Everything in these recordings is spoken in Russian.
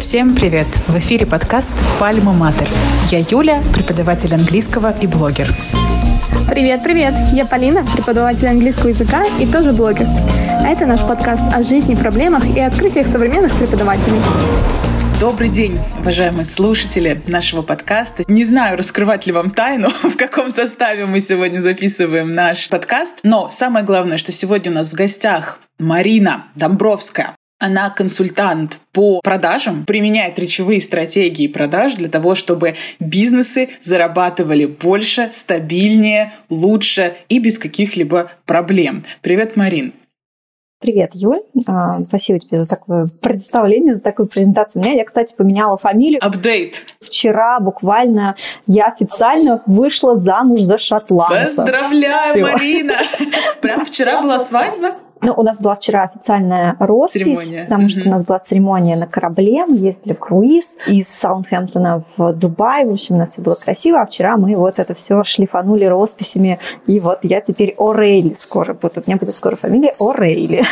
Всем привет! В эфире подкаст «Пальма Матер». Я Юля, преподаватель английского и блогер. Привет, привет! Я Полина, преподаватель английского языка и тоже блогер. Это наш подкаст о жизни, проблемах и открытиях современных преподавателей. Добрый день, уважаемые слушатели нашего подкаста. Не знаю, раскрывать ли вам тайну, в каком составе мы сегодня записываем наш подкаст, но самое главное, что сегодня у нас в гостях Марина Домбровская, она консультант по продажам, применяет речевые стратегии продаж для того, чтобы бизнесы зарабатывали больше, стабильнее, лучше и без каких-либо проблем. Привет, Марин. Привет, Юль. А, спасибо тебе за такое представление, за такую презентацию. У меня, я, кстати, поменяла фамилию. Апдейт. Вчера буквально я официально вышла замуж за шотландца. Поздравляю, Все. Марина! Прям вчера была свадьба? Ну, у нас была вчера официальная роспись, церемония. потому что у нас была церемония на корабле, мы ездили в круиз из Саундхэмптона в Дубай, в общем, у нас все было красиво, а вчера мы вот это все шлифанули росписями, и вот я теперь Орейли скоро буду, у меня будет скоро фамилия Орейли.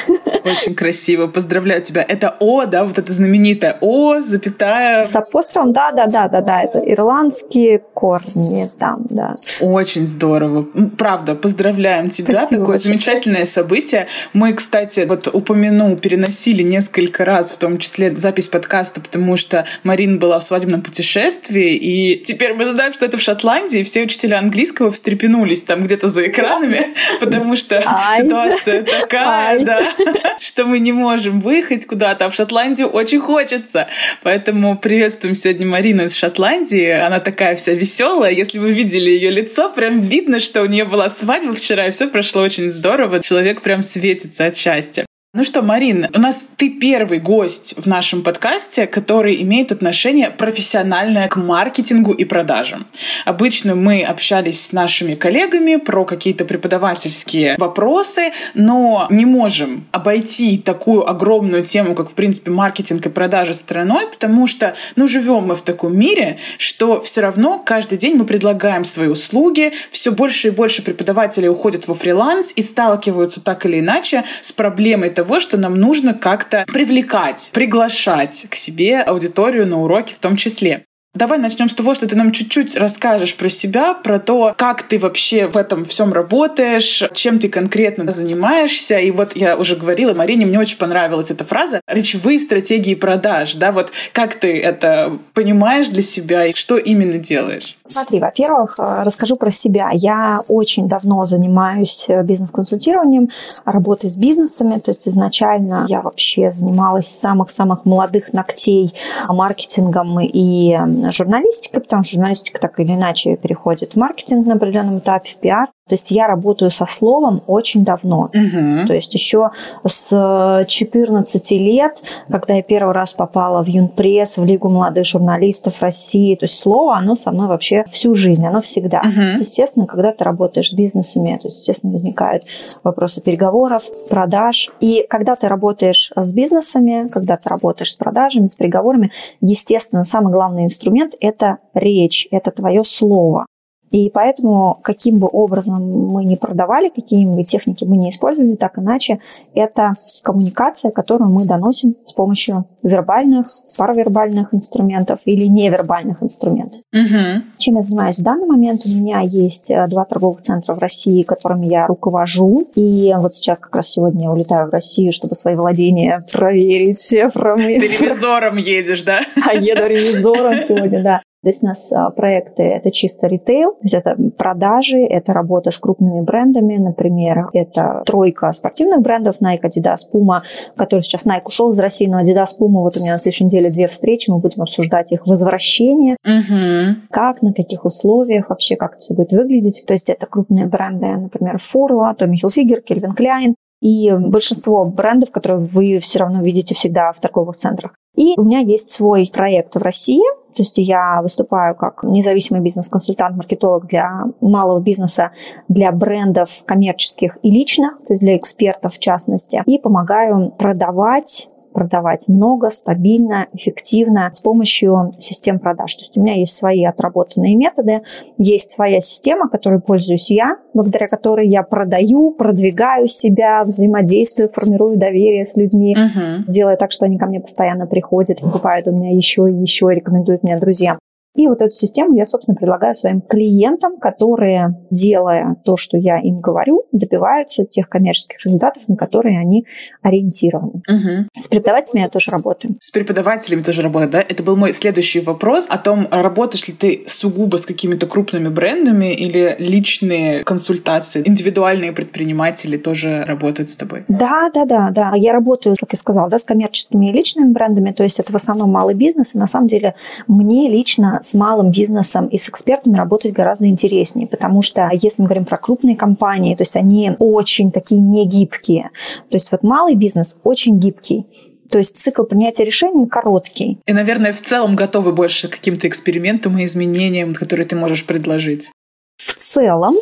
Очень красиво, поздравляю тебя. Это О, да, вот это знаменитое О, запятая. С апострофом, да, да, да, да, да, это ирландские корни там, да. Очень здорово. Правда, поздравляем тебя. Спасибо Такое замечательное событие. Мы, кстати, вот упомяну, переносили несколько раз, в том числе запись подкаста, потому что Марина была в свадебном путешествии, и теперь мы знаем, что это в Шотландии, и все учителя английского встрепенулись там где-то за экранами, потому что ситуация такая, да, что мы не можем выехать куда-то, а в Шотландию очень хочется. Поэтому приветствуем сегодня Марину из Шотландии. Она такая вся веселая. Если вы видели ее лицо, прям видно, что у нее была свадьба вчера, и все прошло очень здорово. Человек прям светит светится от счастья. Ну что, Марин, у нас ты первый гость в нашем подкасте, который имеет отношение профессиональное к маркетингу и продажам. Обычно мы общались с нашими коллегами про какие-то преподавательские вопросы, но не можем обойти такую огромную тему, как, в принципе, маркетинг и продажи стороной, потому что, ну, живем мы в таком мире, что все равно каждый день мы предлагаем свои услуги, все больше и больше преподавателей уходят во фриланс и сталкиваются так или иначе с проблемой того, что нам нужно как-то привлекать, приглашать к себе аудиторию на уроки в том числе. Давай начнем с того, что ты нам чуть-чуть расскажешь про себя, про то, как ты вообще в этом всем работаешь, чем ты конкретно занимаешься. И вот я уже говорила, Марине, мне очень понравилась эта фраза «речевые стратегии продаж». Да, вот как ты это понимаешь для себя и что именно делаешь? Смотри, во-первых, э, расскажу про себя. Я очень давно занимаюсь э, бизнес-консультированием, работой с бизнесами. То есть изначально я вообще занималась самых-самых молодых ногтей маркетингом и журналистика, потому что журналистика так или иначе переходит в маркетинг на определенном этапе, в пиар. То есть я работаю со словом очень давно. Угу. То есть еще с 14 лет, когда я первый раз попала в Юнпресс, в Лигу молодых журналистов России, то есть слово, оно со мной вообще всю жизнь, оно всегда. Угу. Естественно, когда ты работаешь с бизнесами, то есть, естественно, возникают вопросы переговоров, продаж. И когда ты работаешь с бизнесами, когда ты работаешь с продажами, с переговорами, естественно, самый главный инструмент – это речь, это твое слово. И поэтому, каким бы образом мы не продавали, какие бы техники мы не использовали, так иначе, это коммуникация, которую мы доносим с помощью вербальных, паравербальных инструментов или невербальных инструментов. Угу. Чем я занимаюсь в данный момент? У меня есть э, два торговых центра в России, которыми я руковожу. И вот сейчас как раз сегодня я улетаю в Россию, чтобы свои владения проверить. Ты ревизором едешь, да? А еду ревизором сегодня, да. То есть у нас а, проекты – это чисто ритейл, то есть это продажи, это работа с крупными брендами, например, это тройка спортивных брендов Nike, Adidas, Puma, который сейчас Nike ушел из России, но Adidas, Puma, вот у меня на следующей неделе две встречи, мы будем обсуждать их возвращение, угу. как, на каких условиях вообще, как это все будет выглядеть. То есть это крупные бренды, например, Furla, Tommy Hilfiger, Calvin Klein, и большинство брендов, которые вы все равно видите всегда в торговых центрах. И у меня есть свой проект в России, То есть я выступаю как независимый бизнес-консультант, маркетолог для малого бизнеса, для брендов коммерческих и личных, то есть для экспертов в частности, и помогаю продавать продавать много, стабильно, эффективно с помощью систем продаж. То есть у меня есть свои отработанные методы, есть своя система, которой пользуюсь я, благодаря которой я продаю, продвигаю себя, взаимодействую, формирую доверие с людьми, uh-huh. делая так, что они ко мне постоянно приходят, покупают у меня еще и еще, рекомендуют меня друзьям. И вот эту систему я, собственно, предлагаю своим клиентам, которые, делая то, что я им говорю, добиваются тех коммерческих результатов, на которые они ориентированы. Угу. С преподавателями я тоже работаю. С преподавателями тоже работаю, да? Это был мой следующий вопрос о том, работаешь ли ты сугубо с какими-то крупными брендами или личные консультации, индивидуальные предприниматели тоже работают с тобой? Да, да, да, да. Я работаю, как я сказала, да, с коммерческими и личными брендами, то есть это в основном малый бизнес, и на самом деле мне лично с малым бизнесом и с экспертами работать гораздо интереснее, потому что если мы говорим про крупные компании, то есть они очень такие негибкие. То есть вот малый бизнес очень гибкий. То есть цикл принятия решений короткий. И, наверное, в целом готовы больше к каким-то экспериментам и изменениям, которые ты можешь предложить. В целом,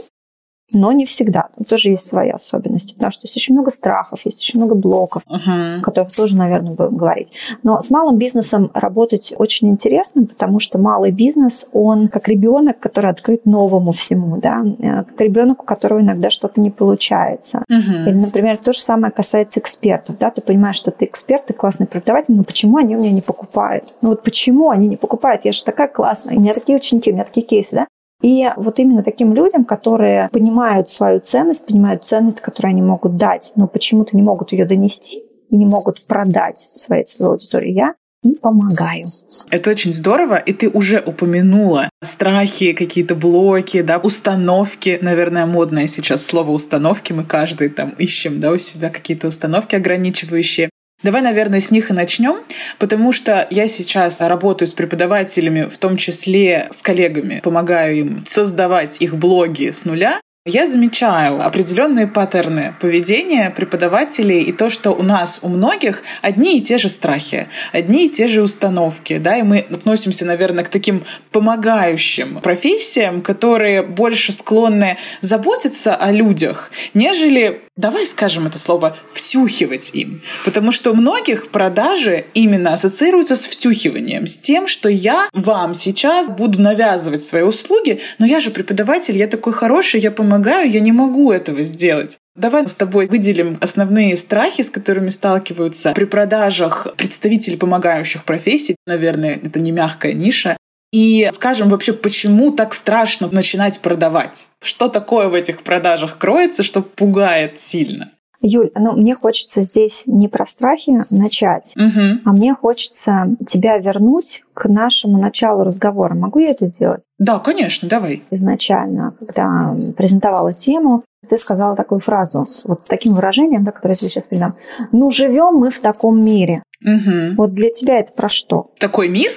но не всегда. Там тоже есть свои особенности, потому что есть очень много страхов, есть очень много блоков, uh-huh. о которых тоже, наверное, будем говорить. Но с малым бизнесом работать очень интересно, потому что малый бизнес, он как ребенок, который открыт новому всему, да, э, как ребенок, у которого иногда что-то не получается. Uh-huh. Или, например, то же самое касается экспертов, да, ты понимаешь, что ты эксперт, ты классный преподаватель, но почему они у меня не покупают? Ну вот почему они не покупают? Я же такая классная, у меня такие ученики, у меня такие кейсы, да? И вот именно таким людям, которые понимают свою ценность, понимают ценность, которую они могут дать, но почему-то не могут ее донести и не могут продать своей целевой аудитории, я и помогаю. Это очень здорово, и ты уже упомянула страхи, какие-то блоки, да, установки, наверное, модное сейчас слово установки, мы каждый там ищем, да, у себя какие-то установки ограничивающие. Давай, наверное, с них и начнем, потому что я сейчас работаю с преподавателями, в том числе с коллегами, помогаю им создавать их блоги с нуля. Я замечаю определенные паттерны поведения преподавателей и то, что у нас у многих одни и те же страхи, одни и те же установки, да, и мы относимся, наверное, к таким помогающим профессиям, которые больше склонны заботиться о людях, нежели давай скажем это слово, втюхивать им. Потому что у многих продажи именно ассоциируются с втюхиванием, с тем, что я вам сейчас буду навязывать свои услуги, но я же преподаватель, я такой хороший, я помогаю, я не могу этого сделать. Давай с тобой выделим основные страхи, с которыми сталкиваются при продажах представителей помогающих профессий. Наверное, это не мягкая ниша. И скажем вообще, почему так страшно начинать продавать? Что такое в этих продажах кроется, что пугает сильно? Юль, ну мне хочется здесь не про страхи начать, угу. а мне хочется тебя вернуть к нашему началу разговора. Могу я это сделать? Да, конечно, давай. Изначально, когда презентовала тему, ты сказала такую фразу, вот с таким выражением, да, которое я тебе сейчас передам. Ну, живем мы в таком мире. Угу. Вот для тебя это про что? Такой мир?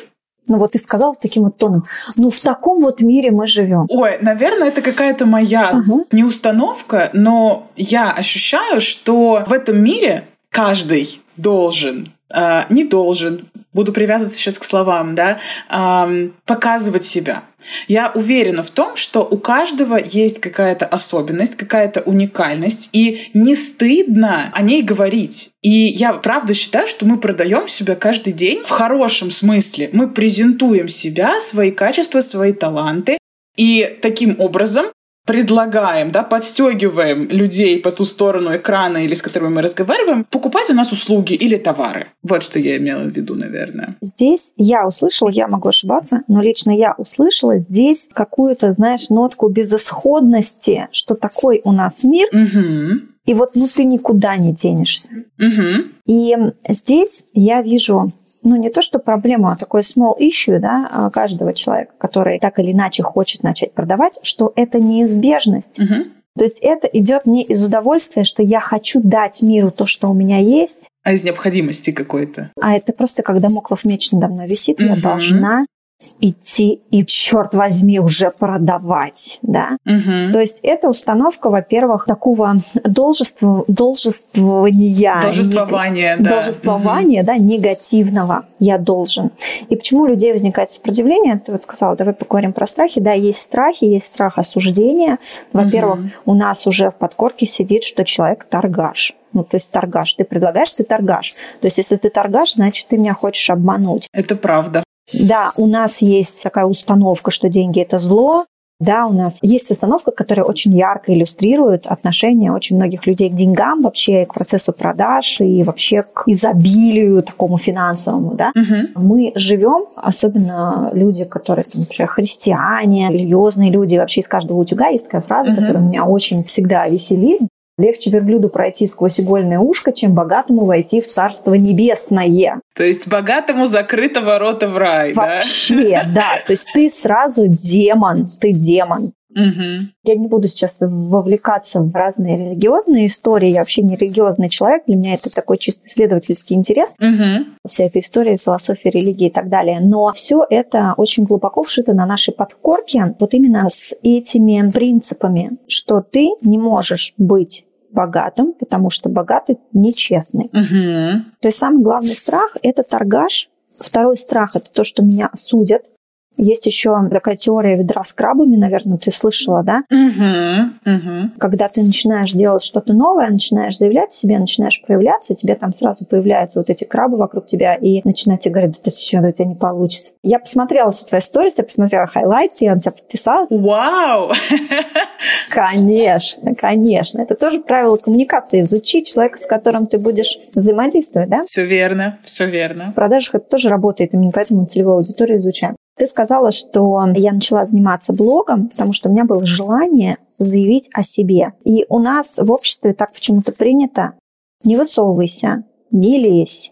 Ну вот ты сказал таким вот тоном, ну в таком вот мире мы живем. Ой, наверное, это какая-то моя угу. не установка, но я ощущаю, что в этом мире каждый должен, э, не должен, буду привязываться сейчас к словам, да, показывать себя. Я уверена в том, что у каждого есть какая-то особенность, какая-то уникальность, и не стыдно о ней говорить. И я правда считаю, что мы продаем себя каждый день в хорошем смысле. Мы презентуем себя, свои качества, свои таланты. И таким образом предлагаем, да, подстегиваем людей по ту сторону экрана или с которыми мы разговариваем, покупать у нас услуги или товары. Вот что я имела в виду, наверное. Здесь я услышала, я могу ошибаться, но лично я услышала здесь какую-то, знаешь, нотку безысходности, что такой у нас мир. Угу. И вот, ну, ты никуда не денешься. Угу. И здесь я вижу ну, не то, что проблема, а такое small issue, да, а, каждого человека, который так или иначе хочет начать продавать, что это неизбежность. Угу. То есть это идет не из удовольствия, что я хочу дать миру то, что у меня есть. А из необходимости какой-то. А это просто когда моклов меч надо мной висит, угу. я должна идти и, черт возьми, уже продавать, да. Угу. То есть это установка, во-первых, такого должества, должествования. Должествования, да. Должествования, угу. да, негативного. Я должен. И почему у людей возникает сопротивление? Ты вот сказала, давай поговорим про страхи. Да, есть страхи, есть страх осуждения. Во-первых, угу. у нас уже в подкорке сидит, что человек торгаш. Ну, то есть торгаш. Ты предлагаешь, ты торгаш. То есть если ты торгаш, значит, ты меня хочешь обмануть. Это правда. Да, у нас есть такая установка, что деньги – это зло. Да, у нас есть установка, которая очень ярко иллюстрирует отношение очень многих людей к деньгам, вообще к процессу продаж и вообще к изобилию такому финансовому. Да? Угу. Мы живем, особенно люди, которые, например, христиане, религиозные люди, вообще из каждого утюга есть такая фраза, угу. которая меня очень всегда веселит. Легче верблюду пройти сквозь игольное ушко, чем богатому войти в Царство Небесное. То есть богатому закрыты ворота в рай, Вообще, да? да. То есть ты сразу демон, ты демон. Угу. Я не буду сейчас вовлекаться в разные религиозные истории. Я вообще не религиозный человек. Для меня это такой чисто исследовательский интерес. Угу. Вся эта история, философия, религии и так далее. Но все это очень глубоко вшито на нашей подкорке. Вот именно с этими принципами, что ты не можешь быть богатым, потому что богатый нечестный. Угу. То есть самый главный страх – это торгаш. Второй страх – это то, что меня осудят. Есть еще такая теория ведра с крабами, наверное, ты слышала, да? Угу, угу. Когда ты начинаешь делать что-то новое, начинаешь заявлять себе, начинаешь проявляться, тебе там сразу появляются вот эти крабы вокруг тебя и начинают тебе говорить, да ты что, у тебя не получится. Я посмотрела все твои сторис, я посмотрела хайлайты, я на тебя подписала. Вау! Конечно, конечно. Это тоже правило коммуникации. Изучить человека, с которым ты будешь взаимодействовать, да? Все верно, все верно. В продажах это тоже работает, именно поэтому целевую аудиторию изучаем. Ты сказала, что я начала заниматься блогом, потому что у меня было желание заявить о себе. И у нас в обществе так почему-то принято не высовывайся, не лезь,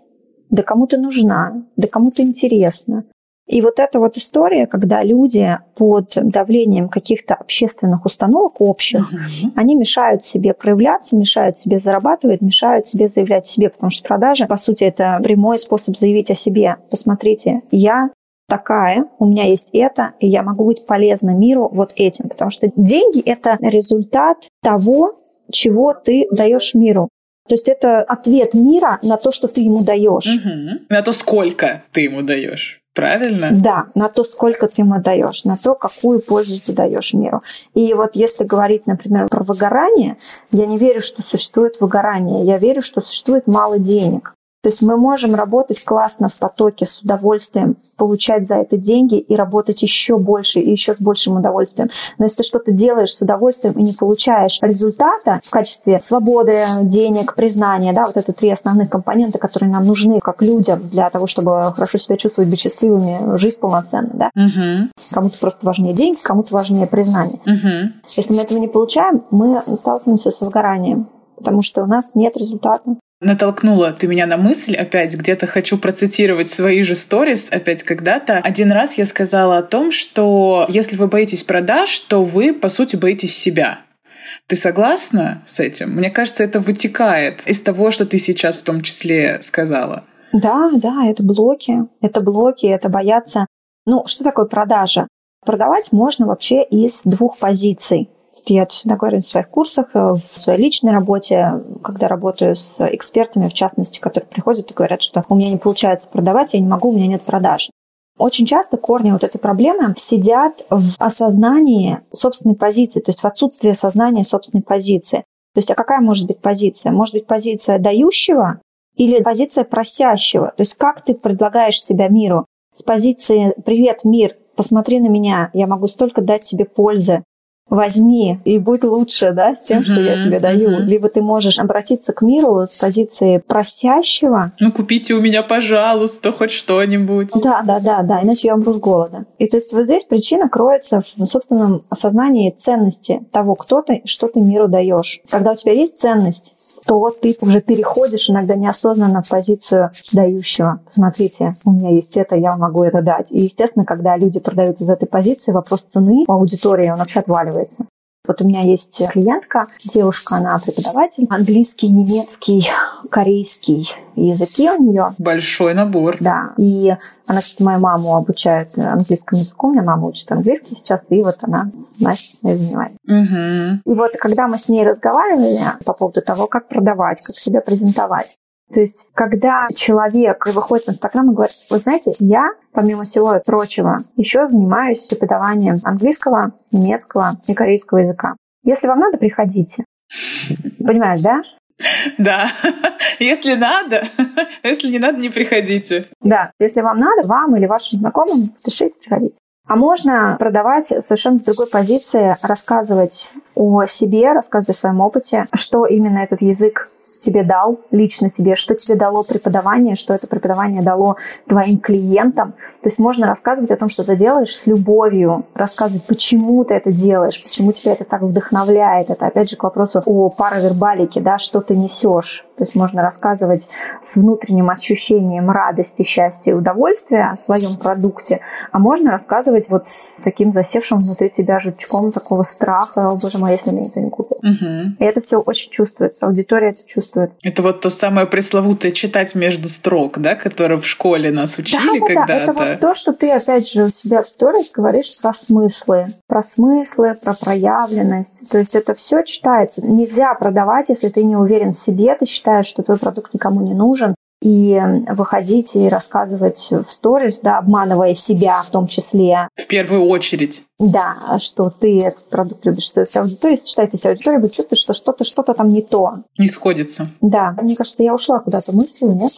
да кому ты нужна, да кому то интересно. И вот эта вот история, когда люди под давлением каких-то общественных установок общих, uh-huh. они мешают себе проявляться, мешают себе зарабатывать, мешают себе заявлять о себе, потому что продажа, по сути, это прямой способ заявить о себе. Посмотрите, я такая, у меня есть это, и я могу быть полезна миру вот этим. Потому что деньги – это результат того, чего ты даешь миру. То есть это ответ мира на то, что ты ему даешь. Угу. На то, сколько ты ему даешь. Правильно? Да, на то, сколько ты ему даешь, на то, какую пользу ты даешь миру. И вот если говорить, например, про выгорание, я не верю, что существует выгорание. Я верю, что существует мало денег. То есть мы можем работать классно в потоке с удовольствием, получать за это деньги и работать еще больше и еще с большим удовольствием. Но если ты что-то делаешь с удовольствием и не получаешь результата в качестве свободы, денег, признания, да, вот это три основных компонента, которые нам нужны как людям для того, чтобы хорошо себя чувствовать, быть счастливыми, жить полноценно, да. Угу. Кому-то просто важнее деньги, кому-то важнее признание. Угу. Если мы этого не получаем, мы сталкиваемся с выгоранием потому что у нас нет результата натолкнула ты меня на мысль, опять где-то хочу процитировать свои же сторис, опять когда-то. Один раз я сказала о том, что если вы боитесь продаж, то вы, по сути, боитесь себя. Ты согласна с этим? Мне кажется, это вытекает из того, что ты сейчас в том числе сказала. Да, да, это блоки. Это блоки, это бояться. Ну, что такое продажа? Продавать можно вообще из двух позиций. Я всегда говорю в своих курсах, э, в своей личной работе, когда работаю с экспертами, в частности, которые приходят и говорят, что у меня не получается продавать, я не могу, у меня нет продаж. Очень часто корни вот этой проблемы сидят в осознании собственной позиции, то есть в отсутствии осознания собственной позиции. То есть, а какая может быть позиция? Может быть позиция дающего или позиция просящего? То есть, как ты предлагаешь себя миру? С позиции «Привет, мир, посмотри на меня, я могу столько дать тебе пользы, возьми и будь лучше, да, с тем, uh-huh, что я тебе даю. Либо ты можешь обратиться к миру с позиции просящего. Ну, купите у меня, пожалуйста, хоть что-нибудь. Да, да, да, да, иначе я умру с голода. И то есть вот здесь причина кроется в собственном осознании ценности того, кто ты что ты миру даешь. Когда у тебя есть ценность, то ты уже переходишь иногда неосознанно в позицию дающего. Смотрите, у меня есть это, я могу это дать. И, естественно, когда люди продают из этой позиции, вопрос цены у аудитории, он вообще отваливается. Вот у меня есть клиентка, девушка, она преподаватель, английский, немецкий, корейский языки у нее. Большой набор. Да. И она, кстати, мою маму обучает английскому языку. У меня мама учит английский сейчас, и вот она с Настей занимается. Угу. И вот когда мы с ней разговаривали по поводу того, как продавать, как себя презентовать, то есть, когда человек выходит в Инстаграм и говорит, вы знаете, я, помимо всего прочего, еще занимаюсь преподаванием английского, немецкого и корейского языка. Если вам надо, приходите. Понимаешь, да? Да. Если надо, если не надо, не приходите. Да. Если вам надо, вам или вашим знакомым, пишите, приходите. А можно продавать совершенно с другой позиции, рассказывать о себе, рассказывать о своем опыте, что именно этот язык тебе дал, лично тебе, что тебе дало преподавание, что это преподавание дало твоим клиентам. То есть можно рассказывать о том, что ты делаешь с любовью, рассказывать, почему ты это делаешь, почему тебя это так вдохновляет. Это опять же к вопросу о паравербалике, да, что ты несешь. То есть можно рассказывать с внутренним ощущением радости, счастья и удовольствия о своем продукте, а можно рассказывать вот с таким засевшим внутри тебя жучком такого страха, о боже мой, если меня никто не купит. Угу. И это все очень чувствуется, аудитория это чувствует. Это вот то самое пресловутое читать между строк, да, которое в школе нас учили да, да, когда-то. Да, это вот то, что ты, опять же, у себя в сторис говоришь про смыслы. Про смыслы, про проявленность. То есть это все читается. Нельзя продавать, если ты не уверен в себе, ты считаешь, что твой продукт никому не нужен, и выходить и рассказывать в сторис, да, обманывая себя в том числе. В первую очередь. Да, что ты этот продукт любишь, что если читает, если аудитория будет чувствовать, что что-то что-то там не то. Не сходится. Да, мне кажется, я ушла куда-то мыслью, нет?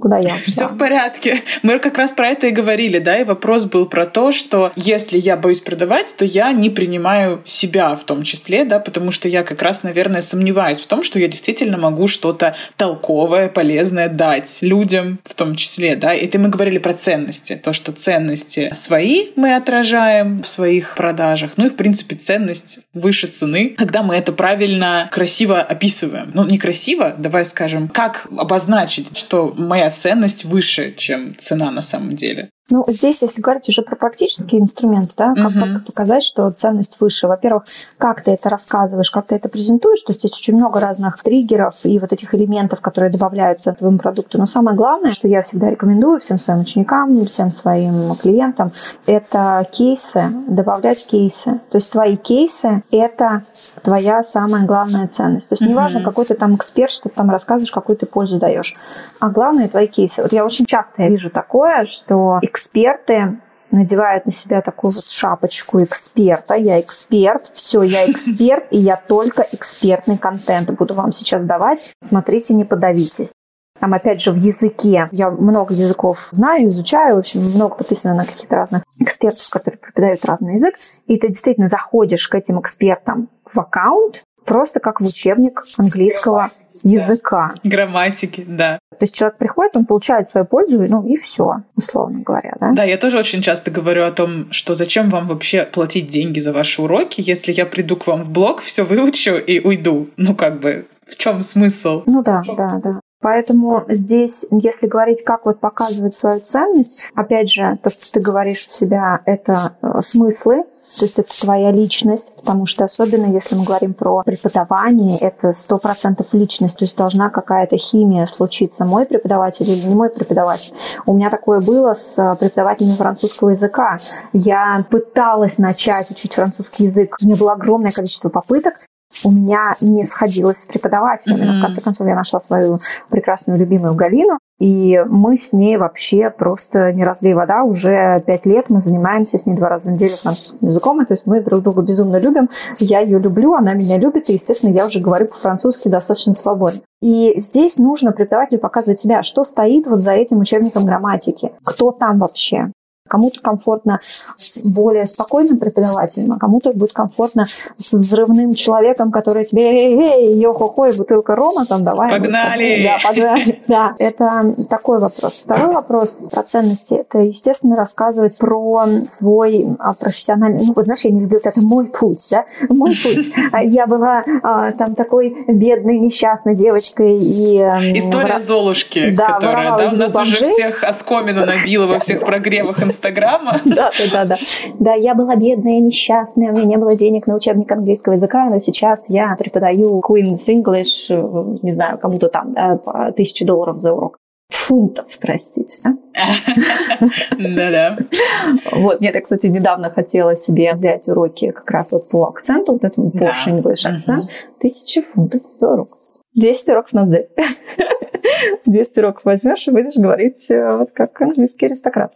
Куда я ушла? Все в порядке. Мы как раз про это и говорили, да, и вопрос был про то, что если я боюсь продавать, то я не принимаю себя в том числе, да, потому что я как раз, наверное, сомневаюсь в том, что я действительно могу что-то толковое, полезное дать людям в том числе, да. И ты мы говорили про ценности, то, что ценности свои мы отражаем в своих продажах, ну и, в принципе, ценность выше цены, когда мы это правильно, красиво описываем. Ну, не красиво, давай скажем, как обозначить, что моя ценность выше, чем цена на самом деле. Ну, здесь, если говорить уже про практические инструменты, да, как, Мгм. как показать, что ценность выше. Во-первых, как ты это рассказываешь, как ты это презентуешь, то есть здесь очень много разных триггеров и вот этих элементов, которые добавляются к твоему продукту. Но самое главное, что я всегда рекомендую всем своим ученикам, всем своим клиентам, это кейсы, добавлять кейсы. То есть твои кейсы – это твоя самая главная ценность. То есть неважно, Мгм. какой ты там эксперт, что ты там рассказываешь, какую ты пользу даешь. А главное – твои кейсы. Вот я очень часто вижу такое, что эксперты надевают на себя такую вот шапочку эксперта. Я эксперт, все, я эксперт, и я только экспертный контент буду вам сейчас давать. Смотрите, не подавитесь. Там, опять же, в языке. Я много языков знаю, изучаю. В общем, много подписано на каких-то разных экспертов, которые преподают разный язык. И ты действительно заходишь к этим экспертам в аккаунт, просто как в учебник английского языка. Грамматики, да. То есть человек приходит, он получает свою пользу, ну и все, условно говоря. Да? Да, я тоже очень часто говорю о том, что зачем вам вообще платить деньги за ваши уроки, если я приду к вам в блог, все выучу и уйду. Ну, как бы, в чем смысл? Ну да, да, да. Поэтому здесь, если говорить, как вот показывать свою ценность, опять же, то, что ты говоришь у себя, это э, смыслы, то есть это твоя личность, потому что особенно если мы говорим про преподавание, это сто процентов личность, то есть должна какая-то химия случиться, мой преподаватель или не мой преподаватель. У меня такое было с э, преподавателем французского языка. Я пыталась начать учить французский язык, у меня было огромное количество попыток, у меня не сходилось с преподавателями. Но в конце концов я нашла свою прекрасную любимую Галину, и мы с ней вообще просто не разлей вода. Уже пять лет мы занимаемся с ней два раза в неделю французским языком. И, то есть мы друг друга безумно любим. Я ее люблю, она меня любит. И, естественно, я уже говорю по-французски достаточно свободно. И здесь нужно преподавателю показывать себя, что стоит вот за этим учебником грамматики. Кто там вообще? Кому-то комфортно с более спокойным преподавателем, а кому-то будет комфортно с взрывным человеком, который тебе эй, эй, йо-хо-хо, и бутылка рома, там, давай. Погнали! Да, погнали. Да, это такой вопрос. Второй вопрос про ценности. Это, естественно, рассказывать про свой а, профессиональный... Ну, вот знаешь, я не люблю вот это мой путь, да? Мой путь. Я была а, там такой бедной, несчастной девочкой и... эм, История Золушки, которая да, у нас уже всех оскомину набила во всех прогревах Инстаграма. Да, да, да. Да, я была бедная, несчастная, у меня не было денег на учебник английского языка, но сейчас я преподаю Queen's English, э, не знаю, кому-то там, да, по тысяче долларов за урок фунтов, простите. Да-да. Вот, мне, кстати, недавно хотела себе взять уроки как раз вот по акценту, вот этому Porsche English акцент. Тысяча фунтов за урок. 10 уроков надо взять. 10 уроков возьмешь и будешь говорить э, вот как английский аристократ.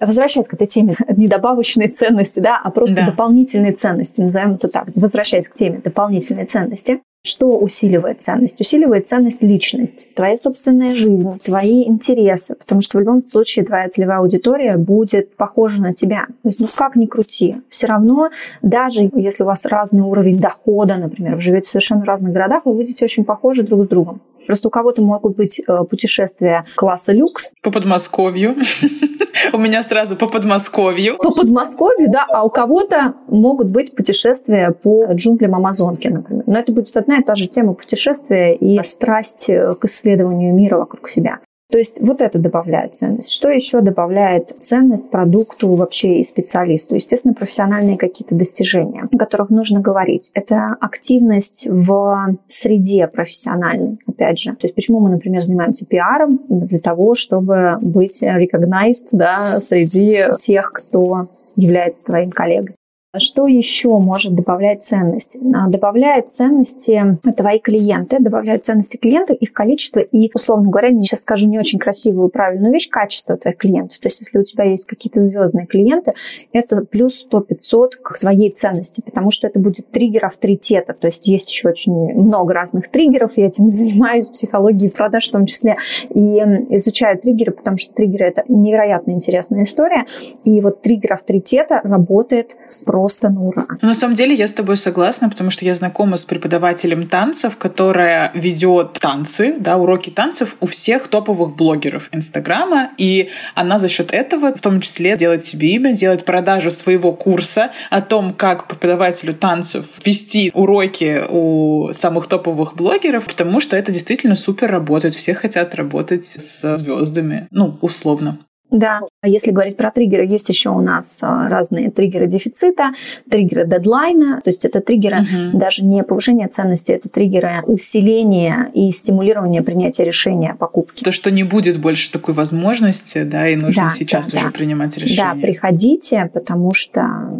Возвращаясь к этой теме недобавочной ценности, да, а просто да. дополнительной ценности, назовем это так, возвращаясь к теме дополнительной ценности, что усиливает ценность? Усиливает ценность личность, твоя собственная жизнь, твои интересы, потому что в любом случае твоя целевая аудитория будет похожа на тебя. То есть, ну как ни крути, все равно, даже если у вас разный уровень дохода, например, вы живете в совершенно разных городах, вы будете очень похожи друг с другом. Просто у кого-то могут быть э, путешествия класса люкс. По Подмосковью. У меня сразу по Подмосковью. По Подмосковью, да, а у кого-то могут быть путешествия по джунглям Амазонки, например. Но это будет одна и та же тема путешествия и страсть к исследованию мира вокруг себя. То есть вот это добавляет ценность. Что еще добавляет ценность продукту вообще и специалисту? Естественно, профессиональные какие-то достижения, о которых нужно говорить. Это активность в среде профессиональной, опять же. То есть почему мы, например, занимаемся пиаром? Для того, чтобы быть recognized да, среди тех, кто является твоим коллегой. Что еще может добавлять ценности? А, добавляет ценности твои клиенты, добавляют ценности клиента, их количество и, условно говоря, я сейчас скажу не очень красивую, правильную вещь, качество твоих клиентов. То есть, если у тебя есть какие-то звездные клиенты, это плюс 100-500 к твоей ценности, потому что это будет триггер авторитета. То есть, есть еще очень много разных триггеров, я этим занимаюсь, психологией продаж в том числе, и изучаю триггеры, потому что триггеры – это невероятно интересная история. И вот триггер авторитета работает про просто на ура. На самом деле я с тобой согласна, потому что я знакома с преподавателем танцев, которая ведет танцы, да, уроки танцев у всех топовых блогеров Инстаграма, и она за счет этого в том числе делает себе имя, делает продажу своего курса о том, как преподавателю танцев вести уроки у самых топовых блогеров, потому что это действительно супер работает. Все хотят работать с звездами, ну, условно. Да, а если говорить про триггеры, есть еще у нас а, разные триггеры дефицита, триггеры дедлайна, то есть это триггеры угу. даже не повышения ценности, это триггеры усиления и стимулирования принятия решения о покупке. То, что не будет больше такой возможности, да, и нужно да, сейчас да, уже да. принимать решение. Да, приходите, потому что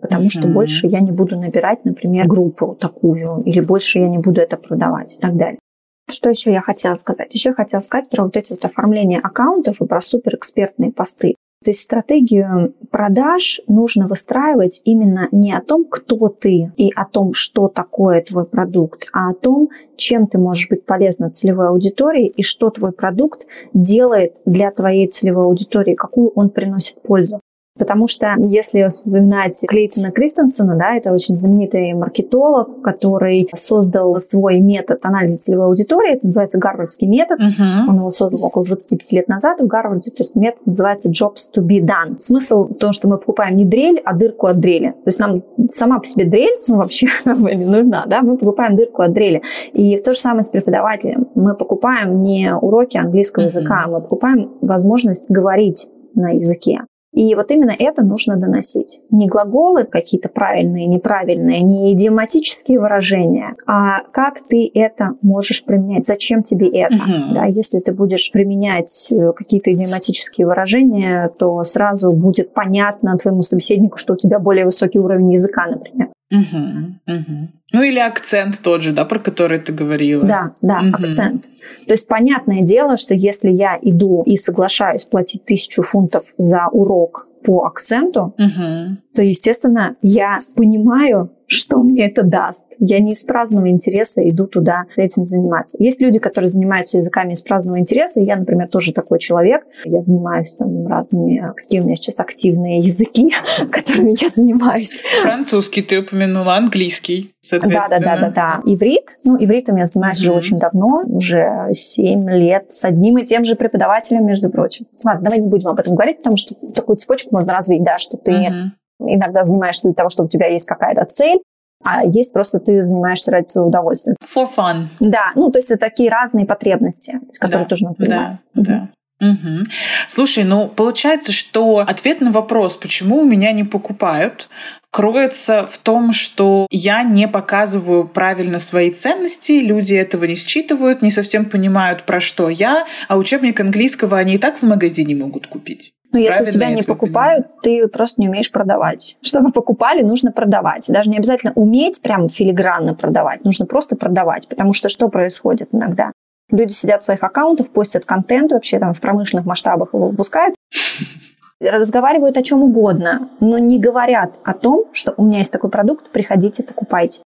потому угу. что больше я не буду набирать, например, группу такую, или больше я не буду это продавать и так далее. Что еще я хотела сказать? Еще я хотела сказать про вот эти вот оформления аккаунтов и про суперэкспертные посты. То есть стратегию продаж нужно выстраивать именно не о том, кто ты и о том, что такое твой продукт, а о том, чем ты можешь быть полезна целевой аудитории и что твой продукт делает для твоей целевой аудитории, какую он приносит пользу. Потому что если вспоминать Клейтона Кристенсена, да, это очень знаменитый маркетолог, который создал свой метод анализа целевой аудитории, это называется гарвардский метод. Uh-huh. Он его создал около 25 лет назад в Гарварде, то есть метод называется jobs to be done. Смысл в том, что мы покупаем не дрель, а дырку от дрели. То есть нам сама по себе дрель, ну, вообще не нужна, да, мы покупаем дырку от дрели. И то же самое с преподавателем. Мы покупаем не уроки английского uh-huh. языка, мы покупаем возможность говорить на языке. И вот именно это нужно доносить. Не глаголы какие-то правильные, неправильные, не идиоматические выражения, а как ты это можешь применять, зачем тебе это. Угу. Да, если ты будешь применять э, какие-то идиоматические выражения, то сразу будет понятно твоему собеседнику, что у тебя более высокий уровень языка, например. Угу, угу. Ну или акцент тот же, да, про который ты говорила. Да, да, угу. акцент. То есть понятное дело, что если я иду и соглашаюсь платить тысячу фунтов за урок по акценту, угу. то, естественно, я понимаю, что мне это даст. Я не из праздного интереса иду туда этим заниматься. Есть люди, которые занимаются языками из праздного интереса. Я, например, тоже такой человек. Я занимаюсь там разными, какие у меня сейчас активные языки, которыми я занимаюсь. Французский ты упомянула, английский, соответственно. Да, да, да, да, да. Иврит. Ну, ивритом я занимаюсь уже очень давно, уже 7 лет с одним и тем же преподавателем, между прочим. Ладно, давай не будем об этом говорить, потому что такую цепочку можно развить, да, что ты иногда занимаешься для того, чтобы у тебя есть какая-то цель, а есть просто ты занимаешься ради своего удовольствия. For fun. Да, ну то есть это такие разные потребности, которые да, тоже надо понимать. Да, да. Угу. Слушай, ну получается, что ответ на вопрос, почему у меня не покупают, кроется в том, что я не показываю правильно свои ценности, люди этого не считывают, не совсем понимают, про что я, а учебник английского они и так в магазине могут купить. Но ну, если тебя не покупают, понимаю? ты просто не умеешь продавать. Чтобы покупали, нужно продавать. Даже не обязательно уметь прям филигранно продавать, нужно просто продавать. Потому что что происходит иногда? Люди сидят в своих аккаунтах, постят контент вообще там в промышленных масштабах его выпускают, разговаривают о чем угодно, но не говорят о том, что у меня есть такой продукт, приходите, покупайте.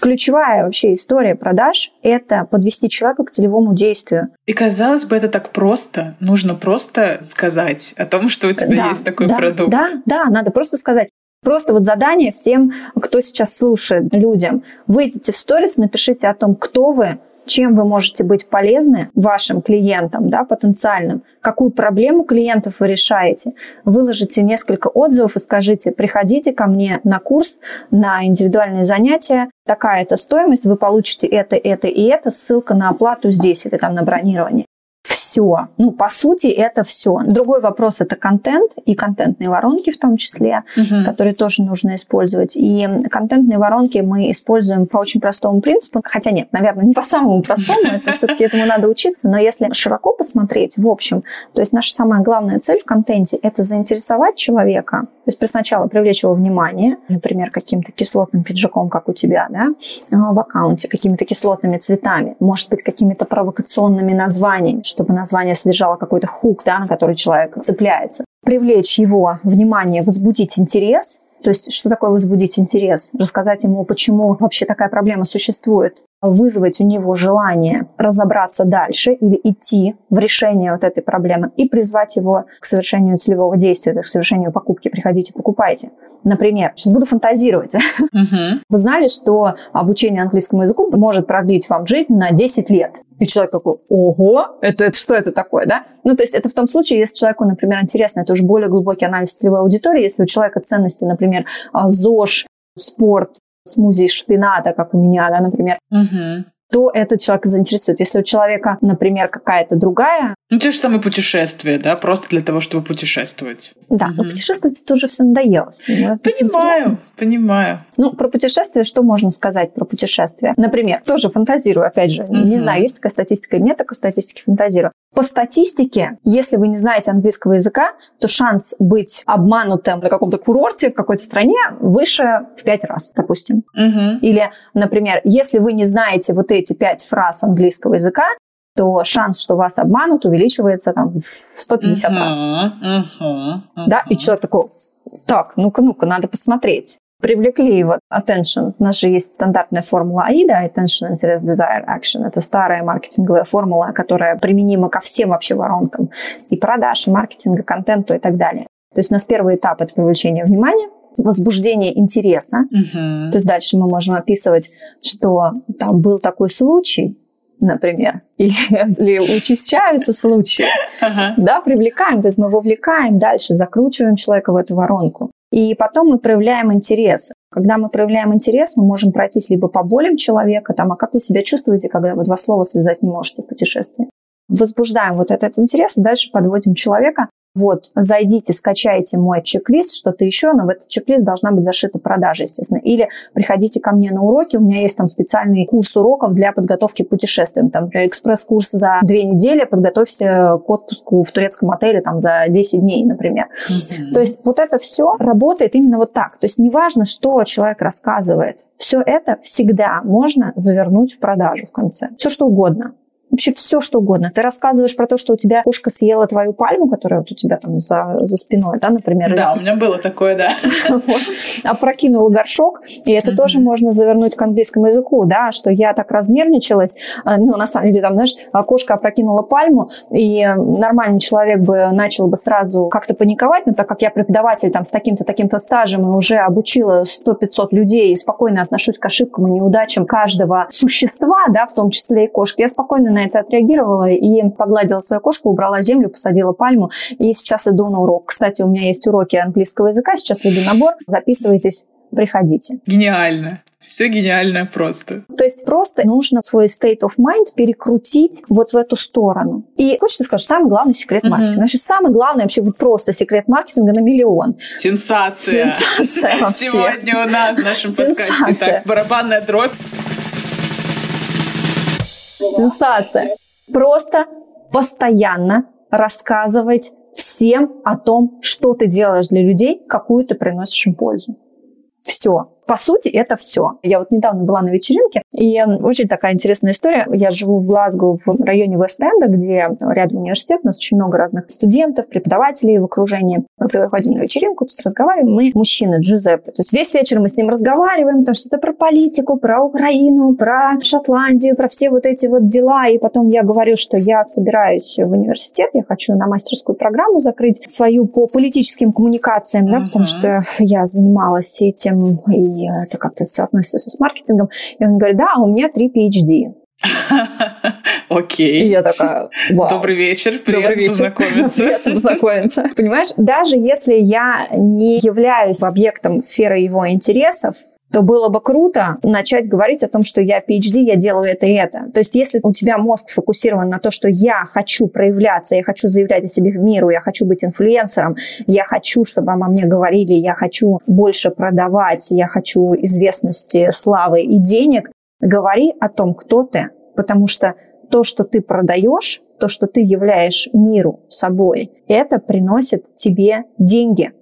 Ключевая вообще история продаж – это подвести человека к целевому действию. И казалось бы, это так просто. Нужно просто сказать о том, что у тебя да, есть такой да, продукт. Да, да, надо просто сказать. Просто вот задание всем, кто сейчас слушает, людям. Выйдите в сторис, напишите о том, кто вы, чем вы можете быть полезны вашим клиентам, да, потенциальным, какую проблему клиентов вы решаете, выложите несколько отзывов и скажите, приходите ко мне на курс, на индивидуальные занятия, такая-то стоимость, вы получите это, это и это, ссылка на оплату здесь или там на бронирование все. Ну, по сути, это все. Другой вопрос – это контент и контентные воронки в том числе, угу. которые тоже нужно использовать. И контентные воронки мы используем по очень простому принципу. Хотя нет, наверное, не по самому простому, это все-таки этому надо учиться. Но если широко посмотреть, в общем, то есть наша самая главная цель в контенте – это заинтересовать человека, то есть сначала привлечь его внимание, например, каким-то кислотным пиджаком, как у тебя, да, в аккаунте, какими-то кислотными цветами, может быть, какими-то провокационными названиями, чтобы название содержало какой-то хук, да, на который человек цепляется. Привлечь его внимание, возбудить интерес, то есть, что такое возбудить интерес? Рассказать ему, почему вообще такая проблема существует. Вызвать у него желание разобраться дальше или идти в решение вот этой проблемы и призвать его к совершению целевого действия, к совершению покупки. Приходите, покупайте. Например, сейчас буду фантазировать. Uh-huh. Вы знали, что обучение английскому языку может продлить вам жизнь на 10 лет? И человек такой, ого, это, это что это такое, да? Ну, то есть это в том случае, если человеку, например, интересно, это уже более глубокий анализ целевой аудитории, если у человека ценности, например, а, ЗОЖ, спорт, смузи из шпината, как у меня, да, например, угу то этот человек заинтересует. Если у человека, например, какая-то другая... Ну, те же самые путешествия, да, просто для того, чтобы путешествовать. Да, угу. но путешествовать это уже все надоело. Понимаю, понимаю. Ну, про путешествия что можно сказать про путешествия? Например, тоже фантазирую, опять же. Угу. Не знаю, есть такая статистика, нет такой статистики, фантазирую. По статистике, если вы не знаете английского языка, то шанс быть обманутым на каком-то курорте в какой-то стране выше в пять раз, допустим. Угу. Или, например, если вы не знаете вот эти пять фраз английского языка, то шанс, что вас обманут, увеличивается там, в 150 uh-huh, раз. Uh-huh, uh-huh. Да, и человек такой, так, ну-ка, ну-ка, надо посмотреть. Привлекли его attention. У нас же есть стандартная формула AIDA, attention, interest, desire, action. Это старая маркетинговая формула, которая применима ко всем вообще воронкам. И продаж, и маркетинга, контенту и так далее. То есть у нас первый этап – это привлечение внимания, возбуждение интереса. Uh-huh. То есть дальше мы можем описывать, что там был такой случай, например, или, учащаются случаи, да, привлекаем, то есть мы вовлекаем дальше, закручиваем человека в эту воронку. И потом мы проявляем интерес. Когда мы проявляем интерес, мы можем пройтись либо по болям человека, там, а как вы себя чувствуете, когда вы два слова связать не можете в путешествии. Возбуждаем вот этот интерес, и дальше подводим человека вот, зайдите, скачайте мой чек-лист, что-то еще, но в этот чек-лист должна быть зашита продажа, естественно. Или приходите ко мне на уроки, у меня есть там специальный курс уроков для подготовки к путешествиям. Там, например, экспресс-курс за две недели, подготовься к отпуску в турецком отеле там за 10 дней, например. Mm-hmm. То есть вот это все работает именно вот так. То есть неважно, что человек рассказывает, все это всегда можно завернуть в продажу в конце. Все что угодно вообще все, что угодно. Ты рассказываешь про то, что у тебя кошка съела твою пальму, которая вот у тебя там за, за спиной, да, например. Да, или... у меня было такое, да. вот. Опрокинула горшок, и это тоже можно завернуть к английскому языку, да, что я так разнервничалась, а, ну, на самом деле, там, знаешь, кошка опрокинула пальму, и нормальный человек бы начал бы сразу как-то паниковать, но так как я преподаватель там с таким-то, таким-то стажем и уже обучила 100-500 людей и спокойно отношусь к ошибкам и неудачам каждого существа, да, в том числе и кошки, я спокойно на это отреагировала и погладила свою кошку, убрала землю, посадила пальму, и сейчас иду на урок. Кстати, у меня есть уроки английского языка, сейчас веду набор, записывайтесь, приходите. Гениально. Все гениально просто. То есть просто нужно свой state of mind перекрутить вот в эту сторону. И хочется сказать, самый главный секрет маркетинга. Значит, самый главный вообще вот просто секрет маркетинга на миллион. Сенсация. Сенсация вообще. Сегодня у нас в нашем подкасте так, барабанная дробь. Сенсация. Просто постоянно рассказывать всем о том, что ты делаешь для людей, какую ты приносишь им пользу. Все. По сути, это все. Я вот недавно была на вечеринке, и очень такая интересная история. Я живу в Глазго, в районе Вест-Энда, где рядом университет, у нас очень много разных студентов, преподавателей в окружении. Мы приходим на вечеринку, тут разговариваем, мы мужчина Джузеппе. То есть весь вечер мы с ним разговариваем, там что-то про политику, про Украину, про Шотландию, про все вот эти вот дела. И потом я говорю, что я собираюсь в университет, я хочу на мастерскую программу закрыть свою по политическим коммуникациям, да, uh-huh. потому что я занималась этим и это как-то соотносится с маркетингом. И он говорит, да, у меня три PhD. Окей. И я такая, вау. Добрый вечер, приятно Добрый вечер. познакомиться. приятно познакомиться. Понимаешь, даже если я не являюсь объектом сферы его интересов, то было бы круто начать говорить о том, что я PhD, я делаю это и это. То есть если у тебя мозг сфокусирован на то, что я хочу проявляться, я хочу заявлять о себе в миру, я хочу быть инфлюенсером, я хочу, чтобы обо мне говорили, я хочу больше продавать, я хочу известности, славы и денег, говори о том, кто ты, потому что то, что ты продаешь, то, что ты являешь миру собой, это приносит тебе деньги –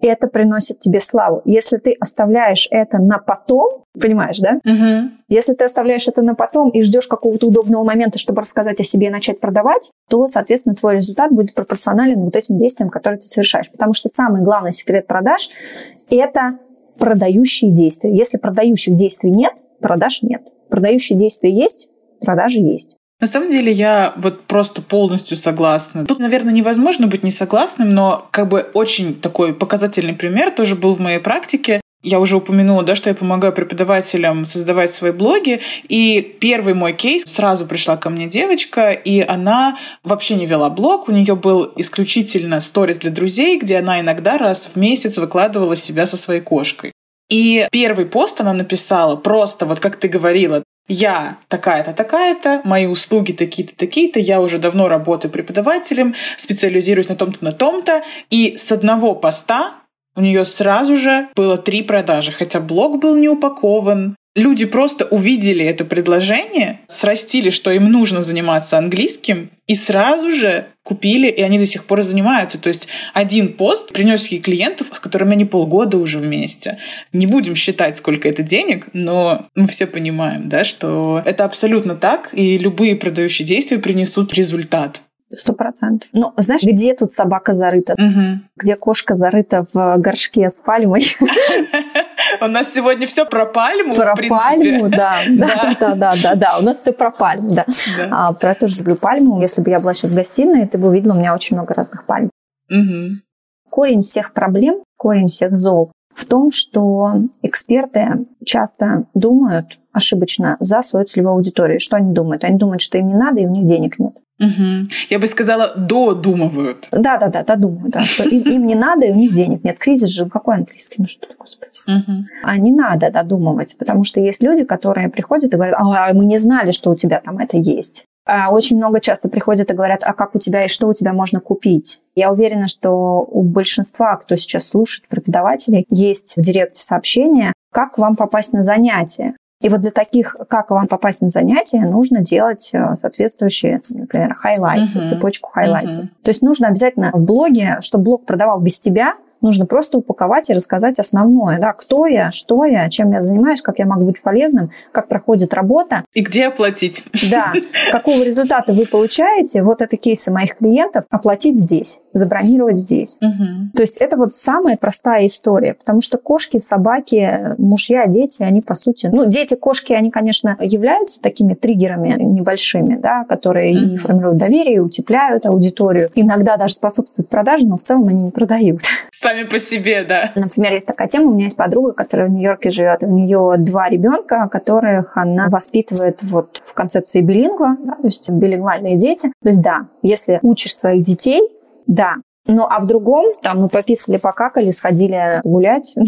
это приносит тебе славу. Если ты оставляешь это на потом, понимаешь, да? Угу. Если ты оставляешь это на потом и ждешь какого-то удобного момента, чтобы рассказать о себе и начать продавать, то, соответственно, твой результат будет пропорционален вот этим действиям, которые ты совершаешь. Потому что самый главный секрет продаж – это продающие действия. Если продающих действий нет, продаж нет. Продающие действия есть, продажи есть. На самом деле я вот просто полностью согласна. Тут, наверное, невозможно быть не согласным, но как бы очень такой показательный пример тоже был в моей практике. Я уже упомянула, да, что я помогаю преподавателям создавать свои блоги. И первый мой кейс, сразу пришла ко мне девочка, и она вообще не вела блог. У нее был исключительно сторис для друзей, где она иногда раз в месяц выкладывала себя со своей кошкой. И первый пост она написала просто, вот как ты говорила, я такая-то, такая-то, мои услуги такие-то, такие-то, я уже давно работаю преподавателем, специализируюсь на том-то, на том-то. И с одного поста у нее сразу же было три продажи, хотя блог был не упакован, люди просто увидели это предложение, срастили, что им нужно заниматься английским, и сразу же купили, и они до сих пор занимаются. То есть один пост принес ей клиентов, с которыми они полгода уже вместе. Не будем считать, сколько это денег, но мы все понимаем, да, что это абсолютно так, и любые продающие действия принесут результат. Сто процентов. Ну, знаешь, где тут собака зарыта? Угу. Где кошка зарыта в горшке с пальмой? У нас сегодня все про пальму, Про пальму, да. Да, да, да, да, да. У нас все про пальму, да. А, про я тоже люблю пальму. Если бы я была сейчас в гостиной, ты бы увидела у меня очень много разных пальм. Мгм. Корень всех проблем, корень всех зол в том, что эксперты часто думают ошибочно за свою целевую аудиторию. Что они думают? Они думают, что им не надо, и у них денег нет. Мгм. Я бы сказала, додумывают. Да, да, да, думаю, да, что им, им не надо, и у них денег нет. Кризис же, какой английский, ну что ты, господи. Мгм. А не надо додумывать, потому что есть люди, которые приходят и говорят, а мы не знали, что у тебя там это есть. А очень много часто приходят и говорят, а как у тебя и что у тебя можно купить. Я уверена, что у большинства, кто сейчас слушает преподавателей, есть в direct е сообщение, как вам попасть на занятия. И вот для таких, как вам попасть на занятия, нужно делать э, соответствующие, например, highlight ы, Мгм. цепочку highlight ов. Мгм. То есть нужно обязательно в блоге, чтобы блог продавал без тебя, нужно просто упаковать и рассказать основное. Да, кто я, что я, чем я занимаюсь, как я могу быть полезным, как проходит работа. И где оплатить? Да, какого результата вы получаете, вот это кейсы моих клиентов, оплатить здесь, забронировать здесь. Мгм. То есть это вот самая простая история, потому что кошки, собаки, мужья, дети, они по сути... Ну, дети, кошки, они, конечно, являются такими триггерами небольшими, да, которые и Мгм. формируют доверие, и утепляют аудиторию, иногда даже способствуют продаже, но в целом они не продают. Сами по себе, да. Например, есть такая тема, у меня есть подруга, которая в Нью-Йорке живет, у нее два ребенка, которых она воспитывает вот в концепции билингва, да, то есть билингвальные дети. То есть да, если учишь своих детей, да. Ну, а в другом, там, мы пописали, покакали, сходили гулять, ну,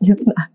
не знаю.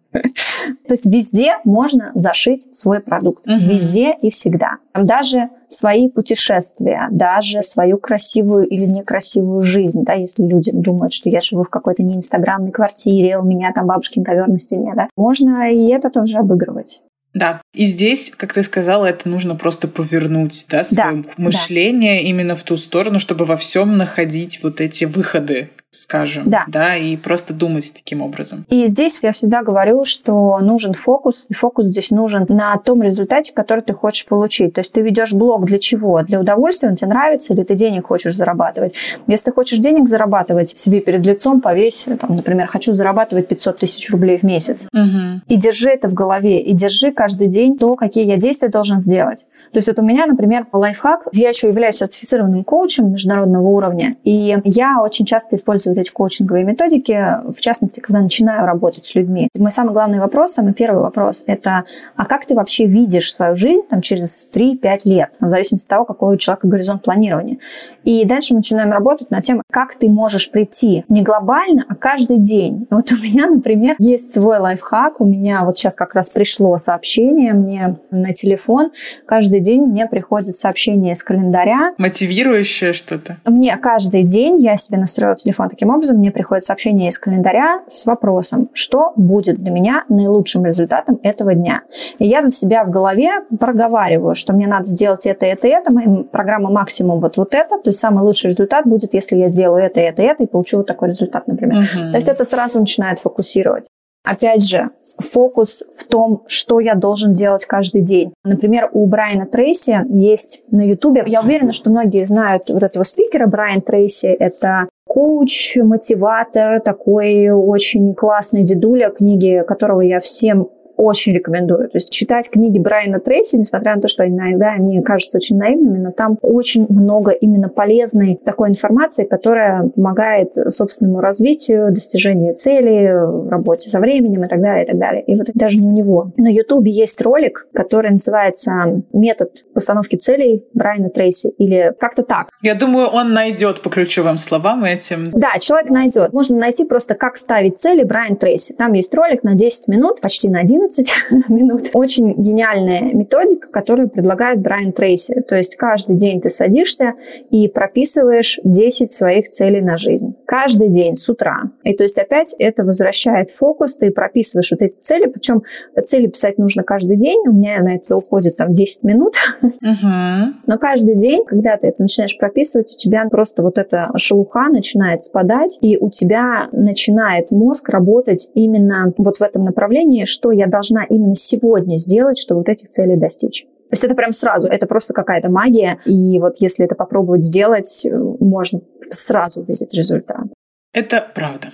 То есть везде можно зашить свой продукт. Везде и всегда. Даже свои путешествия, даже свою красивую или некрасивую жизнь, да, если люди думают, что я живу в какой-то неинстаграмной квартире, у меня там бабушкин ковер на стене, да, можно и это тоже обыгрывать. Да, и здесь, как ты сказала, это нужно просто повернуть, да, свое да, мышление да. именно в ту сторону, чтобы во всем находить вот эти выходы скажем, да. да, и просто думать таким образом. И здесь я всегда говорю, что нужен фокус, и фокус здесь нужен на том результате, который ты хочешь получить. То есть ты ведешь блог для чего? Для удовольствия, он тебе нравится, или ты денег хочешь зарабатывать? Если ты хочешь денег зарабатывать, себе перед лицом повесь, там, например, хочу зарабатывать 500 тысяч рублей в месяц. Угу. И держи это в голове, и держи каждый день то, какие я действия должен сделать. То есть вот у меня, например, лайфхак, я еще являюсь сертифицированным коучем международного уровня, и я очень часто использую использую вот эти коучинговые методики, в частности, когда начинаю работать с людьми. Мой самый главный вопрос, самый первый вопрос, это а как ты вообще видишь свою жизнь там, через 3-5 лет, в зависимости от того, какой у человека горизонт планирования. И дальше мы начинаем работать над тем, как ты можешь прийти не глобально, а каждый день. Вот у меня, например, есть свой лайфхак, у меня вот сейчас как раз пришло сообщение мне на телефон, каждый день мне приходит сообщение из календаря. Мотивирующее что-то? Мне каждый день, я себе настроила телефон Таким образом, мне приходит сообщение из календаря с вопросом, что будет для меня наилучшим результатом этого дня. И я для себя в голове проговариваю, что мне надо сделать это, это, это, моя программа максимум вот, вот это, то есть самый лучший результат будет, если я сделаю это, это, это и получу вот такой результат, например. Uh-huh. То есть это сразу начинает фокусировать. Опять же, фокус в том, что я должен делать каждый день. Например, у Брайана Трейси есть на Ютубе, я уверена, что многие знают вот этого спикера, Брайан Трейси, это коуч, мотиватор, такой очень классный дедуля, книги которого я всем очень рекомендую. То есть читать книги Брайана Трейси, несмотря на то, что иногда они кажутся очень наивными, но там очень много именно полезной такой информации, которая помогает собственному развитию, достижению целей, работе со временем и так далее, и так далее. И вот даже не у него. На Ютубе есть ролик, который называется «Метод постановки целей Брайана Трейси» или как-то так. Я думаю, он найдет по ключевым словам этим. Да, человек найдет. Можно найти просто «Как ставить цели Брайан Трейси». Там есть ролик на 10 минут, почти на 11 15 минут. Очень гениальная методика, которую предлагает Брайан Трейси. То есть каждый день ты садишься и прописываешь 10 своих целей на жизнь. Каждый день с утра. И то есть опять это возвращает фокус, ты прописываешь вот эти цели, причем цели писать нужно каждый день. У меня на это уходит там 10 минут. Но каждый день, когда ты это начинаешь прописывать, у тебя просто вот эта шелуха начинает спадать, и у тебя начинает мозг работать именно вот в этом направлении, что я должна именно сегодня сделать, чтобы вот этих целей достичь. То есть это прям сразу, это просто какая-то магия. И вот если это попробовать сделать, можно сразу увидеть результат. Это правда.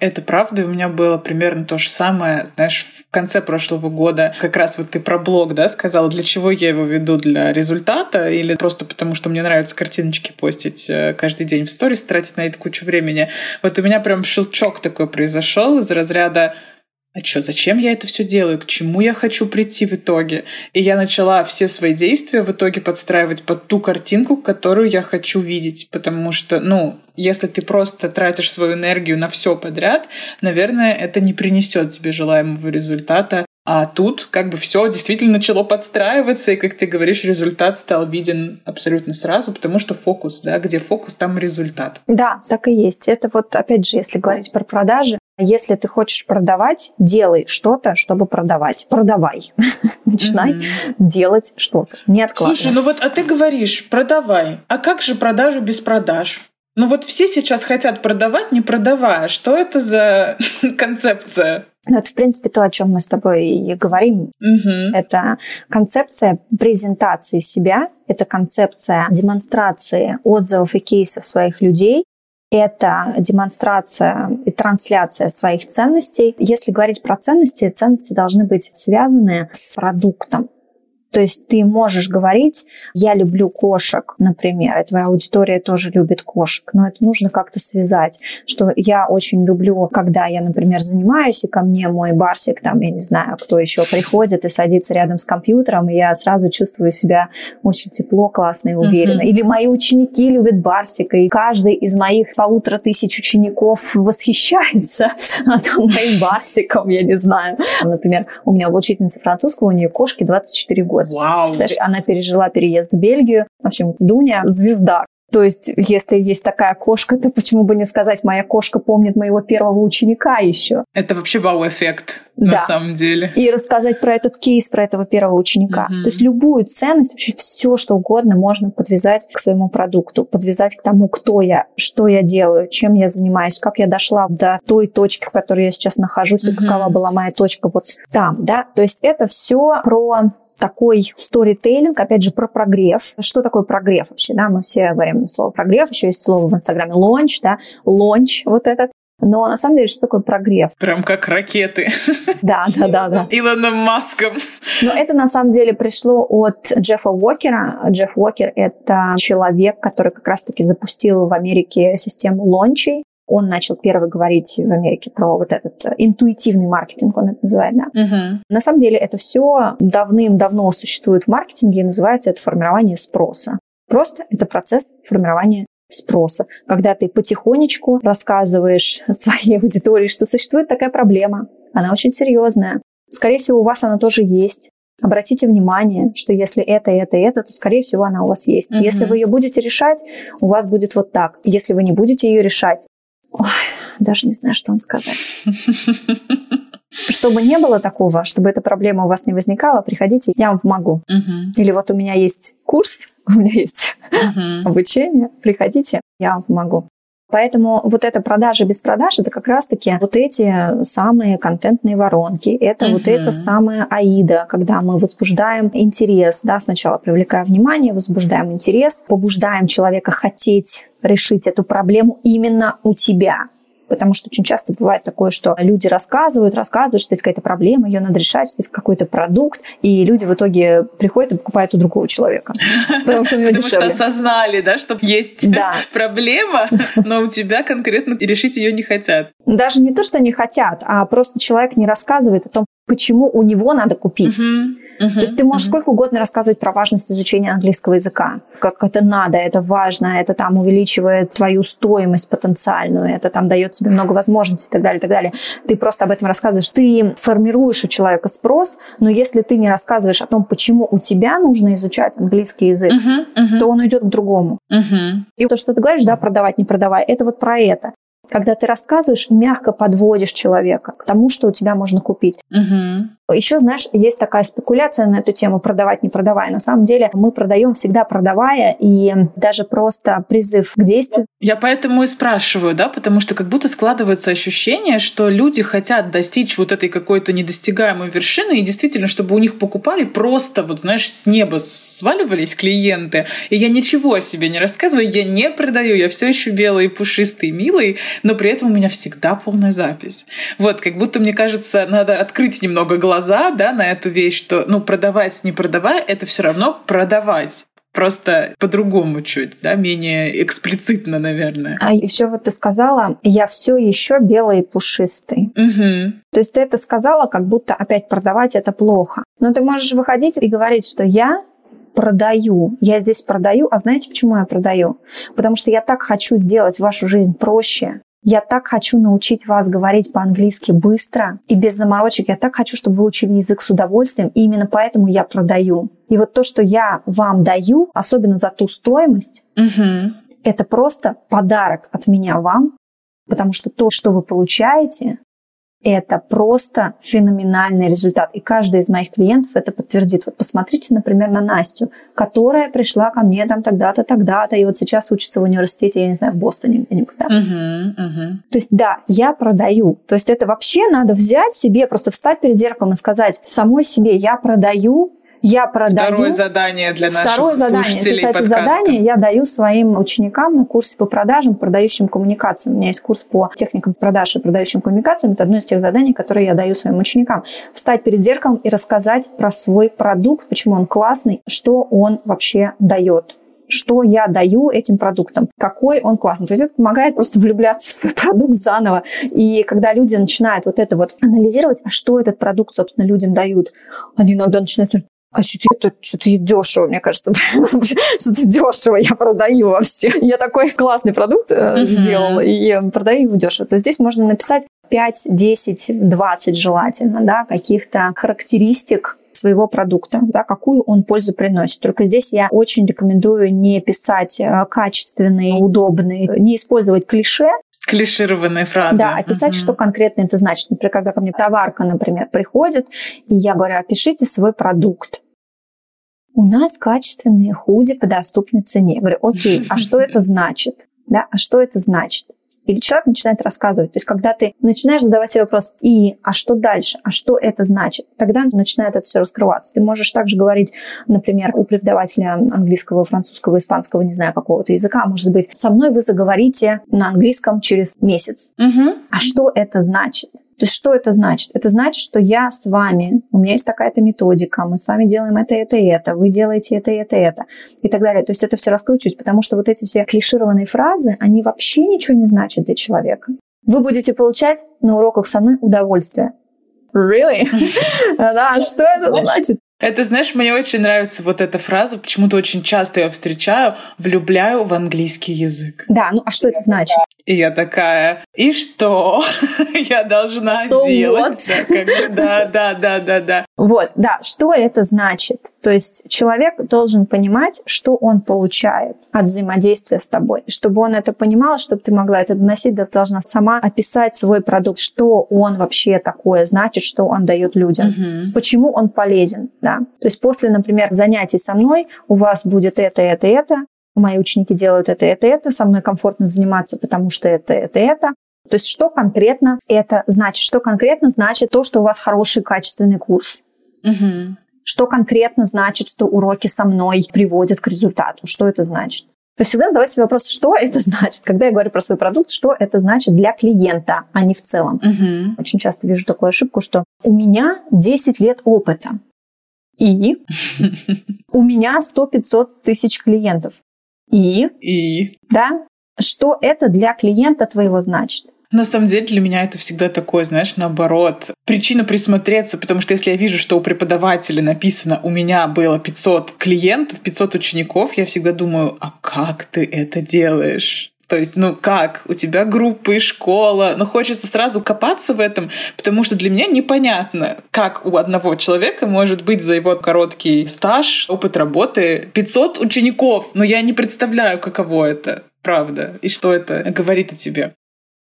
Это правда, и у меня было примерно то же самое, знаешь, в конце прошлого года. Как раз вот ты про блог, да, сказала, для чего я его веду, для результата или просто потому, что мне нравится картиночки постить э, каждый день в сторис, тратить на это кучу времени. Вот у меня прям щелчок такой произошел из разряда а что, зачем я это все делаю, к чему я хочу прийти в итоге. И я начала все свои действия в итоге подстраивать под ту картинку, которую я хочу видеть. Потому что, ну, если ты просто тратишь свою энергию на все подряд, наверное, это не принесет тебе желаемого результата. А тут как бы все действительно начало подстраиваться, и, как ты говоришь, результат стал виден абсолютно сразу, потому что фокус, да, где фокус, там результат. Да, так и есть. Это вот, опять же, если говорить про продажи, если ты хочешь продавать, делай что-то, чтобы продавать. Продавай. Начинай делать что-то. Не откладывай. Слушай, ну вот, а ты говоришь, продавай. А как же продажа без продаж? Ну вот все сейчас хотят продавать, не продавая. Что это за концепция? Ну, это, в принципе, то, о чем мы с тобой и говорим. Угу. Это концепция презентации себя, это концепция демонстрации отзывов и кейсов своих людей, это демонстрация и трансляция своих ценностей. Если говорить про ценности, ценности должны быть связаны с продуктом. То есть ты можешь говорить, я люблю кошек, например, и твоя аудитория тоже любит кошек, но это нужно как-то связать, что я очень люблю, когда я, например, занимаюсь, и ко мне мой барсик, там, я не знаю, кто еще приходит и садится рядом с компьютером, и я сразу чувствую себя очень тепло, классно и уверенно. Uh-huh. Или мои ученики любят барсика, и каждый из моих полутора тысяч учеников восхищается моим барсиком, я не знаю. Например, у меня учительница французского, у нее кошки 24 года год. Вау! Она пережила переезд в Бельгию. В общем, Дуня звезда. То есть, если есть такая кошка, то почему бы не сказать, моя кошка помнит моего первого ученика еще? Это вообще вау-эффект да. на самом деле. И рассказать про этот кейс, про этого первого ученика. Mm-hmm. То есть любую ценность, вообще все, что угодно можно подвязать к своему продукту, подвязать к тому, кто я, что я делаю, чем я занимаюсь, как я дошла до той точки, в которой я сейчас нахожусь, mm-hmm. и какова была моя точка вот там, да. То есть это все про такой сторителлинг, опять же, про прогрев. Что такое прогрев вообще, да? Мы все говорим слово прогрев, еще есть слово в Инстаграме launch, да, launch вот этот. Но на самом деле, что такое прогрев? Прям как ракеты. Да, да, да, да. Илоном Маском. Но это на самом деле пришло от Джеффа Уокера. Джефф Уокер — это человек, который как раз-таки запустил в Америке систему launch ей. Он начал первый говорить в Америке про вот этот э, интуитивный маркетинг, он это называет, да. Угу. На самом деле это все давным-давно существует в маркетинге, и называется это формирование спроса. Просто это процесс формирования спроса, когда ты потихонечку рассказываешь своей аудитории, что существует такая проблема, она очень серьезная. Скорее всего, у вас она тоже есть. Обратите внимание, что если это, это, это, то, скорее всего, она у вас есть. Uh-huh. Если вы ее будете решать, у вас будет вот так. Если вы не будете ее решать, Ой, даже не знаю, что вам сказать. Чтобы не было такого, чтобы эта проблема у вас не возникала, приходите, я вам помогу. Или вот у меня есть курс, у меня есть обучение, приходите, я вам помогу. Поэтому вот эта продажа без продаж, это как раз-таки вот эти самые контентные воронки, это uh-huh. вот это самое аида, когда мы возбуждаем интерес, да, сначала привлекая внимание, возбуждаем интерес, побуждаем человека хотеть решить эту проблему именно у тебя. Потому что очень часто бывает такое, что люди рассказывают, рассказывают, что это какая-то проблема, ее надо решать, что это какой-то продукт, и люди в итоге приходят и покупают у другого человека. Потому что у него дешевле. Потому что осознали, да, что есть да. проблема, но у тебя конкретно решить ее не хотят. Даже не то, что не хотят, а просто человек не рассказывает о том, почему у него надо купить. Uh-huh, То есть ты можешь uh-huh. сколько угодно рассказывать про важность изучения английского языка, как это надо, это важно, это там увеличивает твою стоимость потенциальную, это там дает тебе много возможностей и так далее, и так далее. Ты просто об этом рассказываешь. Ты формируешь у человека спрос, но если ты не рассказываешь о том, почему у тебя нужно изучать английский язык, uh-huh, uh-huh. то он уйдет к другому. Uh-huh. И то, что ты говоришь, да, продавать, не продавай, это вот про это когда ты рассказываешь мягко подводишь человека к тому, что у тебя можно купить. Угу. Еще, знаешь, есть такая спекуляция на эту тему продавать, не продавая. На самом деле мы продаем всегда продавая, и даже просто призыв к действию. Я поэтому и спрашиваю, да, потому что как будто складывается ощущение, что люди хотят достичь вот этой какой-то недостигаемой вершины, и действительно, чтобы у них покупали просто, вот знаешь, с неба сваливались клиенты, и я ничего о себе не рассказываю, я не продаю, я все еще белый, пушистый, милый, но при этом у меня всегда полная запись. Вот, как будто, мне кажется, надо открыть немного глаз глаза, да, на эту вещь, что, ну, продавать, не продавая, это все равно продавать просто по-другому чуть, да, менее эксплицитно, наверное. А еще вот ты сказала, я все еще белый и пушистый. Угу. То есть ты это сказала, как будто опять продавать это плохо. Но ты можешь выходить и говорить, что я продаю. Я здесь продаю. А знаете, почему я продаю? Потому что я так хочу сделать вашу жизнь проще. Я так хочу научить вас говорить по-английски быстро и без заморочек. Я так хочу, чтобы вы учили язык с удовольствием, и именно поэтому я продаю. И вот то, что я вам даю, особенно за ту стоимость, угу. это просто подарок от меня вам, потому что то, что вы получаете, это просто феноменальный результат. И каждый из моих клиентов это подтвердит. Вот посмотрите, например, на Настю, которая пришла ко мне там тогда-то, тогда-то, и вот сейчас учится в университете, я не знаю, в Бостоне где-нибудь. Да? Uh-huh, uh-huh. То есть да, я продаю. То есть это вообще надо взять себе, просто встать перед зеркалом и сказать самой себе, я продаю, я продаю... Второе задание для наших Второе задание. Это, кстати, подкаста. задание я даю своим ученикам на курсе по продажам, продающим коммуникациям. У меня есть курс по техникам продаж и продающим коммуникациям. Это одно из тех заданий, которые я даю своим ученикам. Встать перед зеркалом и рассказать про свой продукт, почему он классный, что он вообще дает что я даю этим продуктам, какой он классный. То есть это помогает просто влюбляться в свой продукт заново. И когда люди начинают вот это вот анализировать, а что этот продукт, собственно, людям дают, они иногда начинают говорить, а что-то это что-то дешево, мне кажется. что-то дешево я продаю вообще. Я такой классный продукт uh-huh. сделала и продаю его дешево. То здесь можно написать 5, 10, 20 желательно, да, каких-то характеристик своего продукта, да, какую он пользу приносит. Только здесь я очень рекомендую не писать э, качественные, удобные, не использовать клише, клишированные фразы. Да, описать, угу. что конкретно это значит. Например, когда ко мне товарка, например, приходит, и я говорю, опишите свой продукт. У нас качественные худи по доступной цене. Я говорю, окей, а что это значит? Да, а что это значит? Или человек начинает рассказывать. То есть, когда ты начинаешь задавать себе вопрос, и, а что дальше, а что это значит, тогда начинает это все раскрываться. Ты можешь также говорить, например, у преподавателя английского, французского, испанского, не знаю, какого-то языка, может быть, со мной вы заговорите на английском через месяц. Угу. А что это значит? То есть что это значит? Это значит, что я с вами, у меня есть такая-то методика, мы с вами делаем это, это, это, вы делаете это, это, это и так далее. То есть это все раскручивать, потому что вот эти все клишированные фразы, они вообще ничего не значат для человека. Вы будете получать на уроках со мной удовольствие. Really? Да, что это значит? Это, знаешь, мне очень нравится вот эта фраза, почему-то очень часто я встречаю, влюбляю в английский язык. Да, ну а что это значит? И я такая, и что я должна so делать? Да, да, да, да, да. Вот, да, что это значит? То есть человек должен понимать, что он получает от взаимодействия с тобой. Чтобы он это понимал, чтобы ты могла это доносить, ты должна сама описать свой продукт, что он вообще такое значит, что он дает людям, Мгм. почему он полезен. Да? То есть после, например, занятий со мной у вас будет это, это, это, мои ученики делают это, это, это, со мной комфортно заниматься, потому что это, это, это. То есть что конкретно это значит? Что конкретно значит то, что у вас хороший качественный курс? Мгм. Что конкретно значит, что уроки со мной приводят к результату? Что это значит? То есть всегда задавайте себе вопрос, что это значит. Когда я говорю про свой продукт, что это значит для клиента, а не в целом. Мгм. Очень часто вижу такую ошибку, что у меня 10 лет опыта. И у меня 100-500 тысяч клиентов. И, И да, что это для клиента твоего значит? на самом деле для меня это всегда такое, знаешь, наоборот. Причина присмотреться, потому что если я вижу, что у преподавателя написано «у меня было 500 клиентов, 500 учеников», я всегда думаю, а как ты это делаешь? То есть, ну как? У тебя группы, школа. Но хочется сразу копаться в этом, потому что для меня непонятно, как у одного человека может быть за его короткий стаж, опыт работы 500 учеников. Но я не представляю, каково это, правда, и что это говорит о тебе.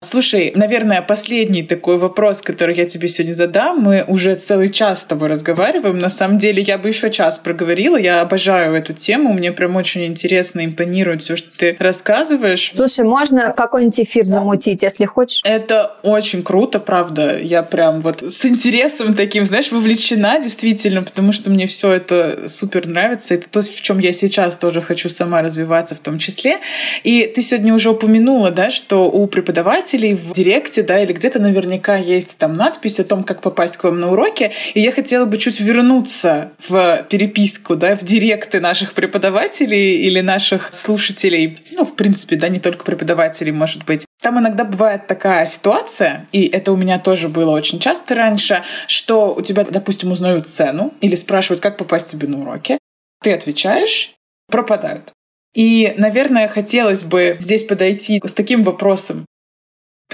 Слушай, наверное, последний такой вопрос, который я тебе сегодня задам. Мы уже целый час с тобой разговариваем. На самом деле, я бы еще час проговорила. Я обожаю эту тему. Мне прям очень интересно, импонирует все, что ты рассказываешь. Слушай, можно какой-нибудь эфир замутить, если хочешь? Это очень круто, правда. Я прям вот с интересом таким, знаешь, вовлечена действительно, потому что мне все это супер нравится. Это то, в чем я сейчас тоже хочу сама развиваться в том числе. И ты сегодня уже упомянула, да, что у преподавателей в директе, да, или где-то наверняка есть там надпись о том, как попасть к вам на уроки. И я хотела бы чуть вернуться в переписку, да, в директы наших преподавателей или наших слушателей. Ну, в принципе, да, не только преподавателей, может быть. Там иногда бывает такая ситуация, и это у меня тоже было очень часто раньше, что у тебя, допустим, узнают цену или спрашивают, как попасть тебе на уроки. Ты отвечаешь, пропадают. И, наверное, хотелось бы здесь подойти с таким вопросом.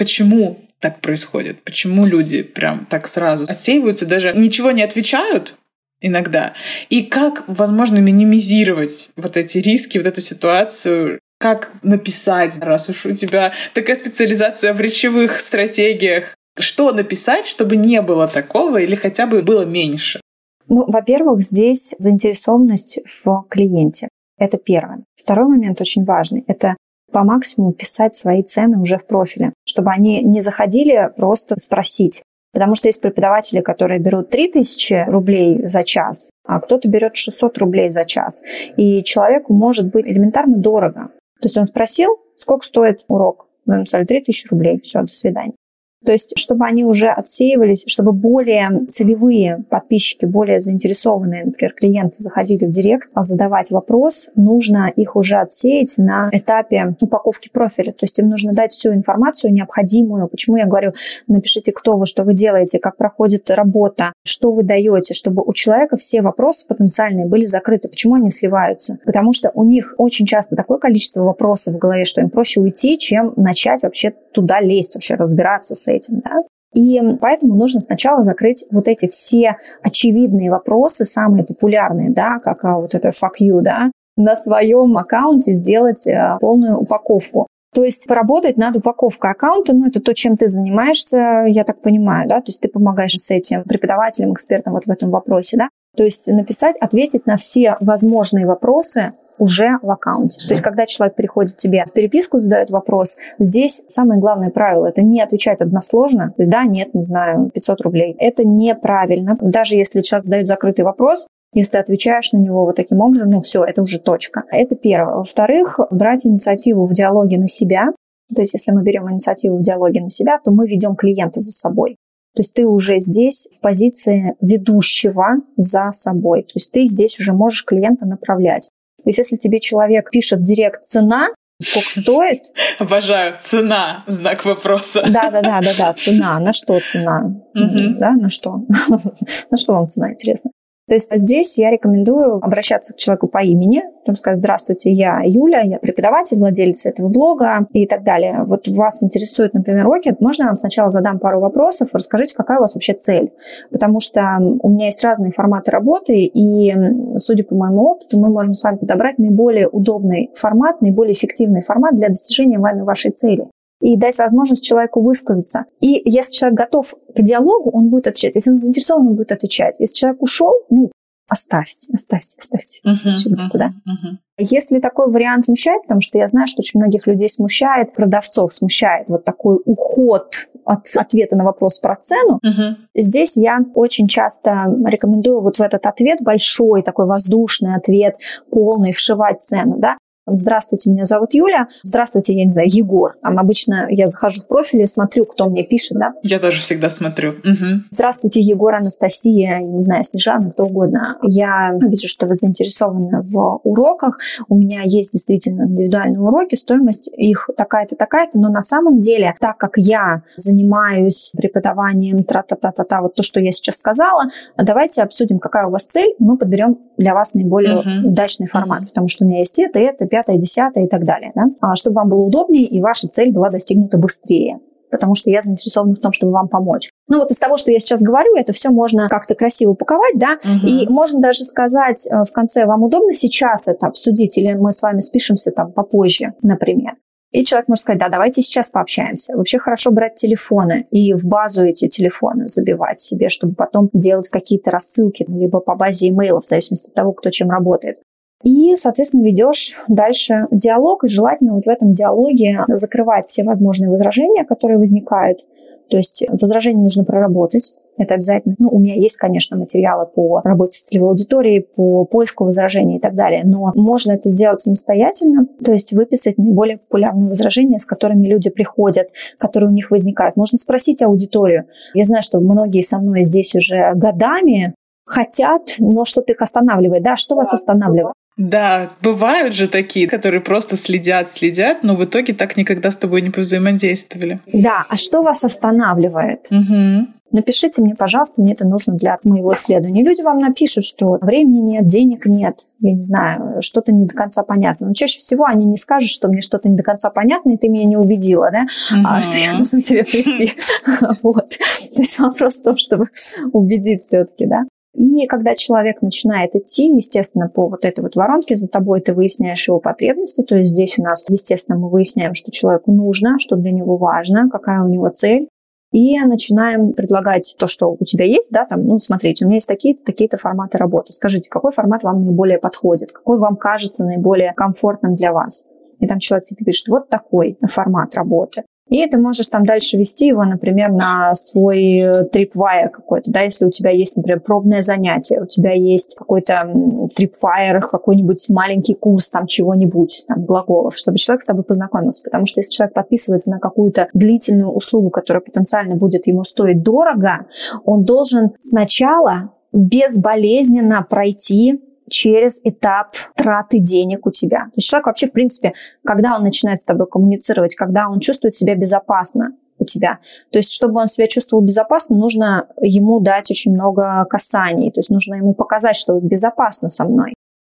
Почему так происходит? Почему люди прям так сразу отсеиваются, даже ничего не отвечают иногда? И как, возможно, минимизировать вот эти риски, вот эту ситуацию? Как написать, раз уж у тебя такая специализация в речевых стратегиях? Что написать, чтобы не было такого или хотя бы было меньше? Ну, во-первых, здесь заинтересованность в клиенте. Это первое. Второй момент очень важный. Это по максимуму писать свои цены уже в профиле, чтобы они не заходили просто спросить. Потому что есть преподаватели, которые берут 3000 рублей за час, а кто-то берет 600 рублей за час. И человеку может быть элементарно дорого. То есть он спросил, сколько стоит урок. Вы ему сказали 3000 рублей, все, до свидания. То есть, чтобы они уже отсеивались, чтобы более целевые подписчики, более заинтересованные, например, клиенты заходили в директ, а задавать вопрос, нужно их уже отсеять на этапе упаковки профиля. То есть им нужно дать всю информацию необходимую. Почему я говорю, напишите, кто вы, что вы делаете, как проходит работа, что вы даете, чтобы у человека все вопросы потенциальные были закрыты. Почему они сливаются? Потому что у них очень часто такое количество вопросов в голове, что им проще уйти, чем начать вообще туда лезть, вообще разбираться с этим. Да? И поэтому нужно сначала закрыть вот эти все очевидные вопросы, самые популярные, да, как а, вот это fuck you, да, на своем аккаунте сделать э, полную упаковку. То есть поработать над упаковкой аккаунта, ну, это то, чем ты занимаешься, я так понимаю, да, то есть ты помогаешь с этим преподавателям, экспертам вот в этом вопросе, да, то есть написать, ответить на все возможные вопросы, уже в аккаунте. То есть, когда человек приходит тебе в переписку, задает вопрос, здесь самое главное правило – это не отвечать односложно. Да, нет, не знаю, 500 рублей. Это неправильно. Даже если человек задает закрытый вопрос, если ты отвечаешь на него вот таким образом, ну все, это уже точка. Это первое. Во-вторых, брать инициативу в диалоге на себя. То есть, если мы берем инициативу в диалоге на себя, то мы ведем клиента за собой. То есть ты уже здесь в позиции ведущего за собой. То есть ты здесь уже можешь клиента направлять. То есть если тебе человек пишет директ цена, сколько стоит. Обожаю. Цена, знак вопроса. Да, да, да, да, да, цена. На что цена? Да, на что? На что вам цена, интересно? То есть здесь я рекомендую обращаться к человеку по имени, потом сказать, здравствуйте, я Юля, я преподаватель, владелец этого блога и так далее. Вот вас интересует, например, Рокет, можно я вам сначала задам пару вопросов, расскажите, какая у вас вообще цель? Потому что у меня есть разные форматы работы, и, судя по моему опыту, мы можем с вами подобрать наиболее удобный формат, наиболее эффективный формат для достижения вами вашей цели и дать возможность человеку высказаться. И если человек готов к диалогу, он будет отвечать. Если он заинтересован, он будет отвечать. Если человек ушел, ну, оставьте, оставьте, оставьте. Uh-huh, uh-huh, да? uh-huh. Если такой вариант смущает, потому что я знаю, что очень многих людей смущает, продавцов смущает вот такой уход от ответа на вопрос про цену, uh-huh. здесь я очень часто рекомендую вот в этот ответ большой такой воздушный ответ, полный, вшивать цену, да, здравствуйте, меня зовут Юля, здравствуйте, я не знаю, Егор. Там обычно я захожу в профиль и смотрю, кто мне пишет, да. Я тоже всегда смотрю. Угу. Здравствуйте, Егор, Анастасия, не знаю, Снежана, кто угодно. Я вижу, что вы заинтересованы в уроках. У меня есть действительно индивидуальные уроки, стоимость их такая-то, такая-то, но на самом деле, так как я занимаюсь преподаванием тра-та-та-та-та, вот то, что я сейчас сказала, давайте обсудим, какая у вас цель, и мы подберем для вас наиболее uh-huh. удачный формат, потому что у меня есть это, это, пятое, десятое и так далее, да? а, чтобы вам было удобнее и ваша цель была достигнута быстрее потому что я заинтересована в том, чтобы вам помочь. Ну вот из того, что я сейчас говорю, это все можно как-то красиво упаковать, да, угу. и можно даже сказать э, в конце, вам удобно сейчас это обсудить, или мы с вами спишемся там попозже, например. И человек может сказать, да, давайте сейчас пообщаемся. Вообще хорошо брать телефоны и в базу эти телефоны забивать себе, чтобы потом делать какие-то рассылки, либо по базе имейлов, в зависимости от того, кто чем работает. И, соответственно, ведешь дальше диалог, и желательно вот в этом диалоге закрывать все возможные возражения, которые возникают. То есть возражения нужно проработать, это обязательно. Ну, у меня есть, конечно, материалы по работе с целевой аудиторией, по поиску возражений и так далее, но можно это сделать самостоятельно, то есть выписать наиболее популярные возражения, с которыми люди приходят, которые у них возникают. Можно спросить аудиторию. Я знаю, что многие со мной здесь уже годами хотят, но что-то их останавливает. Да, что вас останавливает? Да, бывают же такие, которые просто следят, следят, но в итоге так никогда с тобой не повзаимодействовали. Да, а что вас останавливает? Угу. Напишите мне, пожалуйста, мне это нужно для моего исследования. Люди вам напишут, что времени нет, денег нет, я не знаю, что-то не до конца понятно. Но чаще всего они не скажут, что мне что-то не до конца понятно, и ты меня не убедила, да, а, что я должна тебе прийти. Вот. То есть вопрос в том, чтобы убедить все-таки, да. И когда человек начинает идти, естественно, по вот этой вот воронке за тобой, ты выясняешь его потребности. То есть здесь у нас, естественно, мы выясняем, что человеку нужно, что для него важно, какая у него цель. И начинаем предлагать то, что у тебя есть, да, там, ну, смотрите, у меня есть такие-то, такие-то форматы работы. Скажите, какой формат вам наиболее подходит, какой вам кажется наиболее комфортным для вас. И там человек тебе пишет, вот такой формат работы. И ты можешь там дальше вести его, например, на свой э, tripwire какой-то, да, если у тебя есть, например, пробное занятие, у тебя есть какой-то tripwire, какой-нибудь маленький курс там чего-нибудь, там, глаголов, чтобы человек с тобой познакомился. Потому что если человек подписывается на какую-то длительную услугу, которая потенциально будет ему стоить дорого, он должен сначала безболезненно пройти через этап траты денег у тебя. То есть человек вообще, в принципе, когда он начинает с тобой коммуницировать, когда он чувствует себя безопасно, у тебя. То есть, чтобы он себя чувствовал безопасно, нужно ему дать очень много касаний. То есть, нужно ему показать, что безопасно со мной.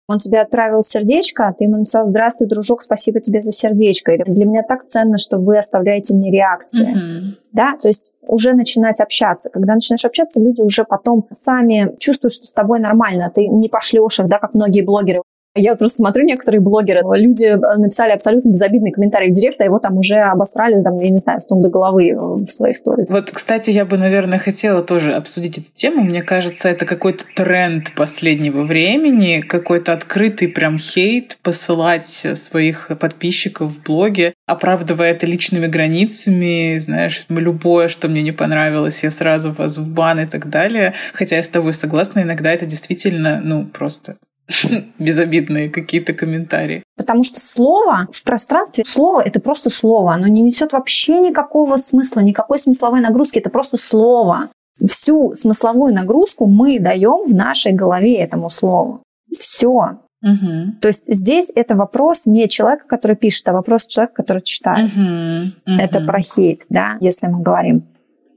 Он тебе отправил сердечко, а ты ему написал «Здравствуй, дружок, спасибо тебе за сердечко». Или «Для меня так ценно, что вы оставляете мне реакции». Mm-hmm. Да, то есть уже начинать общаться. Когда начинаешь общаться, люди уже потом сами чувствуют, что с тобой нормально. Ты не пошлешь их, да, как многие блогеры. Я просто смотрю некоторые блогеры, люди э, написали абсолютно безобидный комментарий в директ, а его там уже обосрали, там, я не знаю, с ног до головы в своих сторис. Вот, кстати, я бы, наверное, хотела тоже обсудить эту тему. Мне кажется, это какой-то тренд последнего времени, какой-то открытый прям хейт посылать своих подписчиков в блоге, оправдывая это личными границами, знаешь, любое, что мне не понравилось, я сразу вас в бан и так далее. Хотя я с тобой согласна, иногда это действительно, ну, просто безобидные какие-то комментарии. Потому что слово в пространстве, слово это просто слово, оно не несет вообще никакого смысла, никакой смысловой нагрузки, это просто слово. Всю смысловую нагрузку мы даем в нашей голове этому слову. Все. Угу. То есть здесь это вопрос не человека, который пишет, а вопрос человека, который читает. Угу. Угу. Это про хейт, да, если мы говорим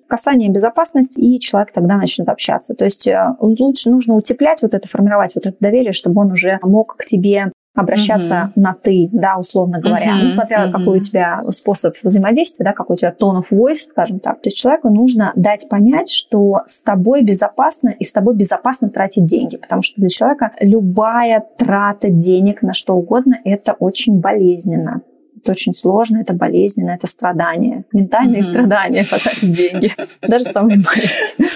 касание безопасность, и человек тогда начнет общаться. То есть э, лучше нужно утеплять вот это, формировать вот это доверие, чтобы он уже мог к тебе обращаться uh-huh. на ты, да, условно говоря, uh-huh. несмотря uh-huh. какой у тебя способ взаимодействия, да, какой у тебя tone of voice, скажем так. То есть человеку нужно дать понять, что с тобой безопасно и с тобой безопасно тратить деньги, потому что для человека любая трата денег на что угодно это очень болезненно. Это очень сложно, это болезненно, это страдание. Ментальные mm-hmm. страдания, потратить деньги. Даже самые маленькие.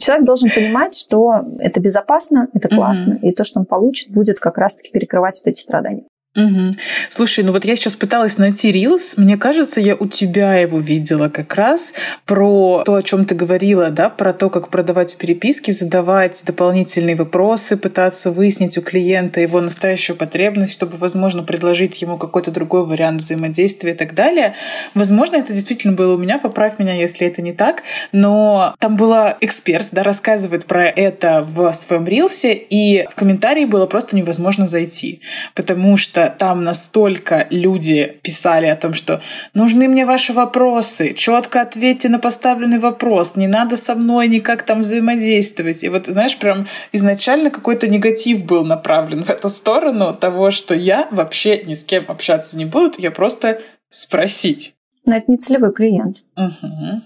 Человек должен понимать, что это безопасно, это классно, mm-hmm. и то, что он получит, будет как раз-таки перекрывать вот эти страдания. Угу. Слушай, ну вот я сейчас пыталась найти рилс. Мне кажется, я у тебя его видела как раз про то, о чем ты говорила, да, про то, как продавать в переписке, задавать дополнительные вопросы, пытаться выяснить у клиента его настоящую потребность, чтобы, возможно, предложить ему какой-то другой вариант взаимодействия и так далее. Возможно, это действительно было у меня, поправь меня, если это не так, но там была эксперт, да, рассказывает про это в своем рилсе, и в комментарии было просто невозможно зайти, потому что там настолько люди писали о том, что нужны мне ваши вопросы, четко ответьте на поставленный вопрос, не надо со мной никак там взаимодействовать. И вот, знаешь, прям изначально какой-то негатив был направлен в эту сторону того, что я вообще ни с кем общаться не буду, я просто спросить. Но это не целевой клиент. Угу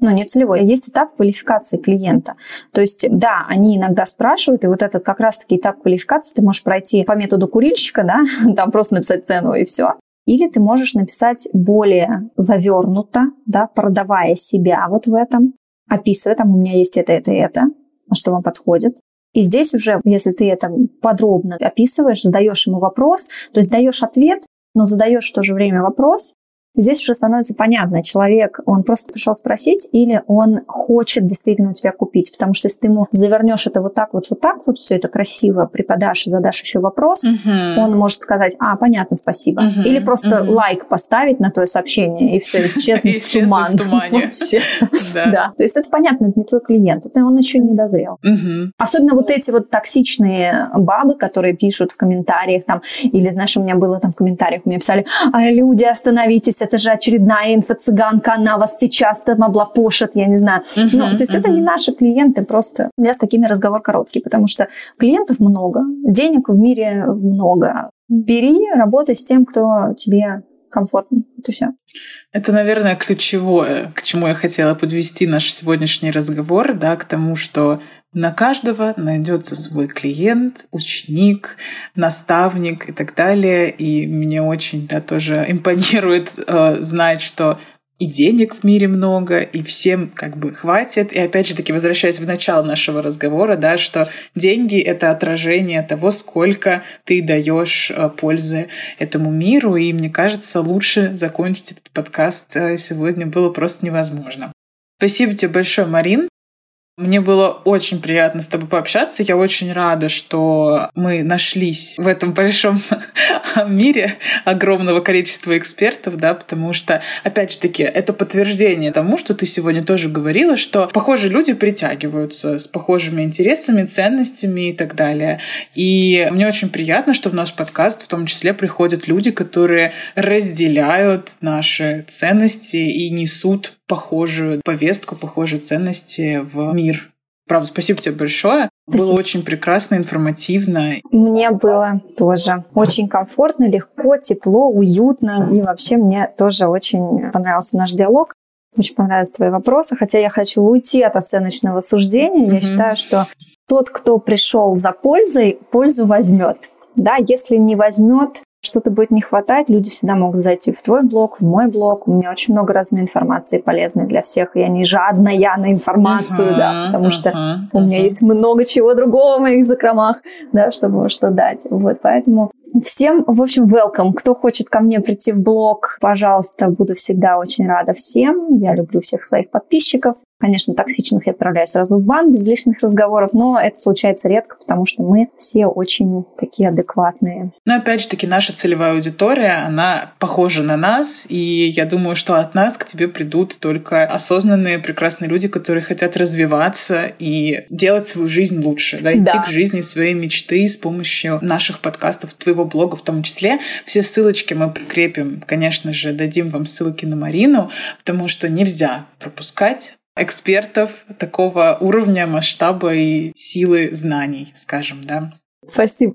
ну, не целевой. Есть этап квалификации клиента. То есть, да, они иногда спрашивают, и вот этот как раз-таки этап квалификации ты можешь пройти по методу курильщика, да, там просто написать цену и все. Или ты можешь написать более завернуто, да, продавая себя вот в этом, описывая, там у меня есть это, это, это, на что вам подходит. И здесь уже, если ты это подробно описываешь, задаешь ему вопрос, то есть даешь ответ, но задаешь в то же время вопрос, Здесь уже становится понятно, человек, он просто пришел спросить или он хочет действительно у тебя купить. Потому что если ты ему завернешь это вот так вот, вот так вот, все это красиво преподашь и задашь еще вопрос, uh-huh. он может сказать, а, понятно, спасибо. Uh-huh. Или просто uh-huh. лайк поставить на твое сообщение, и все, исчезнет туман. Да. То есть это понятно, это не твой клиент, это он еще не дозрел. Особенно вот эти вот токсичные бабы, которые пишут в комментариях там, или, знаешь, у меня было там в комментариях, меня писали, «А, люди, остановитесь, это же очередная инфо-цыганка, она вас сейчас там облапошит, я не знаю. Uh-huh, ну, то есть uh-huh. это не наши клиенты, просто я с такими разговор короткий, потому что клиентов много, денег в мире много. Бери, работай с тем, кто тебе комфортно. Это все. Это, наверное, ключевое, к чему я хотела подвести наш сегодняшний разговор, да, к тому, что на каждого найдется свой клиент, ученик, наставник и так далее. И мне очень да, тоже импонирует э, знать, что и денег в мире много, и всем как бы хватит. И опять же таки, возвращаясь в начало нашего разговора, да, что деньги — это отражение того, сколько ты даешь э, пользы этому миру. И мне кажется, лучше закончить этот подкаст э, сегодня было просто невозможно. Спасибо тебе большое, Марин. Мне было очень приятно с тобой пообщаться. Я очень рада, что мы нашлись в этом большом мире огромного количества экспертов, да, потому что, опять же таки, это подтверждение тому, что ты сегодня тоже говорила, что похожие люди притягиваются с похожими интересами, ценностями и так далее. И мне очень приятно, что в наш подкаст в том числе приходят люди, которые разделяют наши ценности и несут похожую повестку, похожие ценности в мир. Правда, спасибо тебе большое. Спасибо. Было очень прекрасно, информативно. Мне было тоже очень комфортно, легко, тепло, уютно. И вообще мне тоже очень понравился наш диалог. Очень понравились твои вопросы. Хотя я хочу уйти от оценочного суждения. Mm-hmm. Я считаю, что тот, кто пришел за пользой, пользу возьмет. Да, если не возьмет, что-то будет не хватать, люди всегда могут зайти в твой блог, в мой блог. У меня очень много разной информации полезной для всех. Я не жадная на информацию, uh-huh, да, потому uh-huh, что uh-huh. у меня есть много чего другого в моих закромах, да, чтобы что дать. Вот, поэтому Всем, в общем, welcome. Кто хочет ко мне прийти в блог, пожалуйста, буду всегда очень рада всем. Я люблю всех своих подписчиков. Конечно, токсичных я отправляю сразу в бан без лишних разговоров, но это случается редко, потому что мы все очень такие адекватные. Но опять же таки, наша целевая аудитория, она похожа на нас, и я думаю, что от нас к тебе придут только осознанные, прекрасные люди, которые хотят развиваться и делать свою жизнь лучше, да, идти да. к жизни своей мечты с помощью наших подкастов, твоего блога в том числе. Все ссылочки мы прикрепим, конечно же, дадим вам ссылки на Марину, потому что нельзя пропускать экспертов такого уровня, масштаба и силы знаний, скажем, да. Спасибо.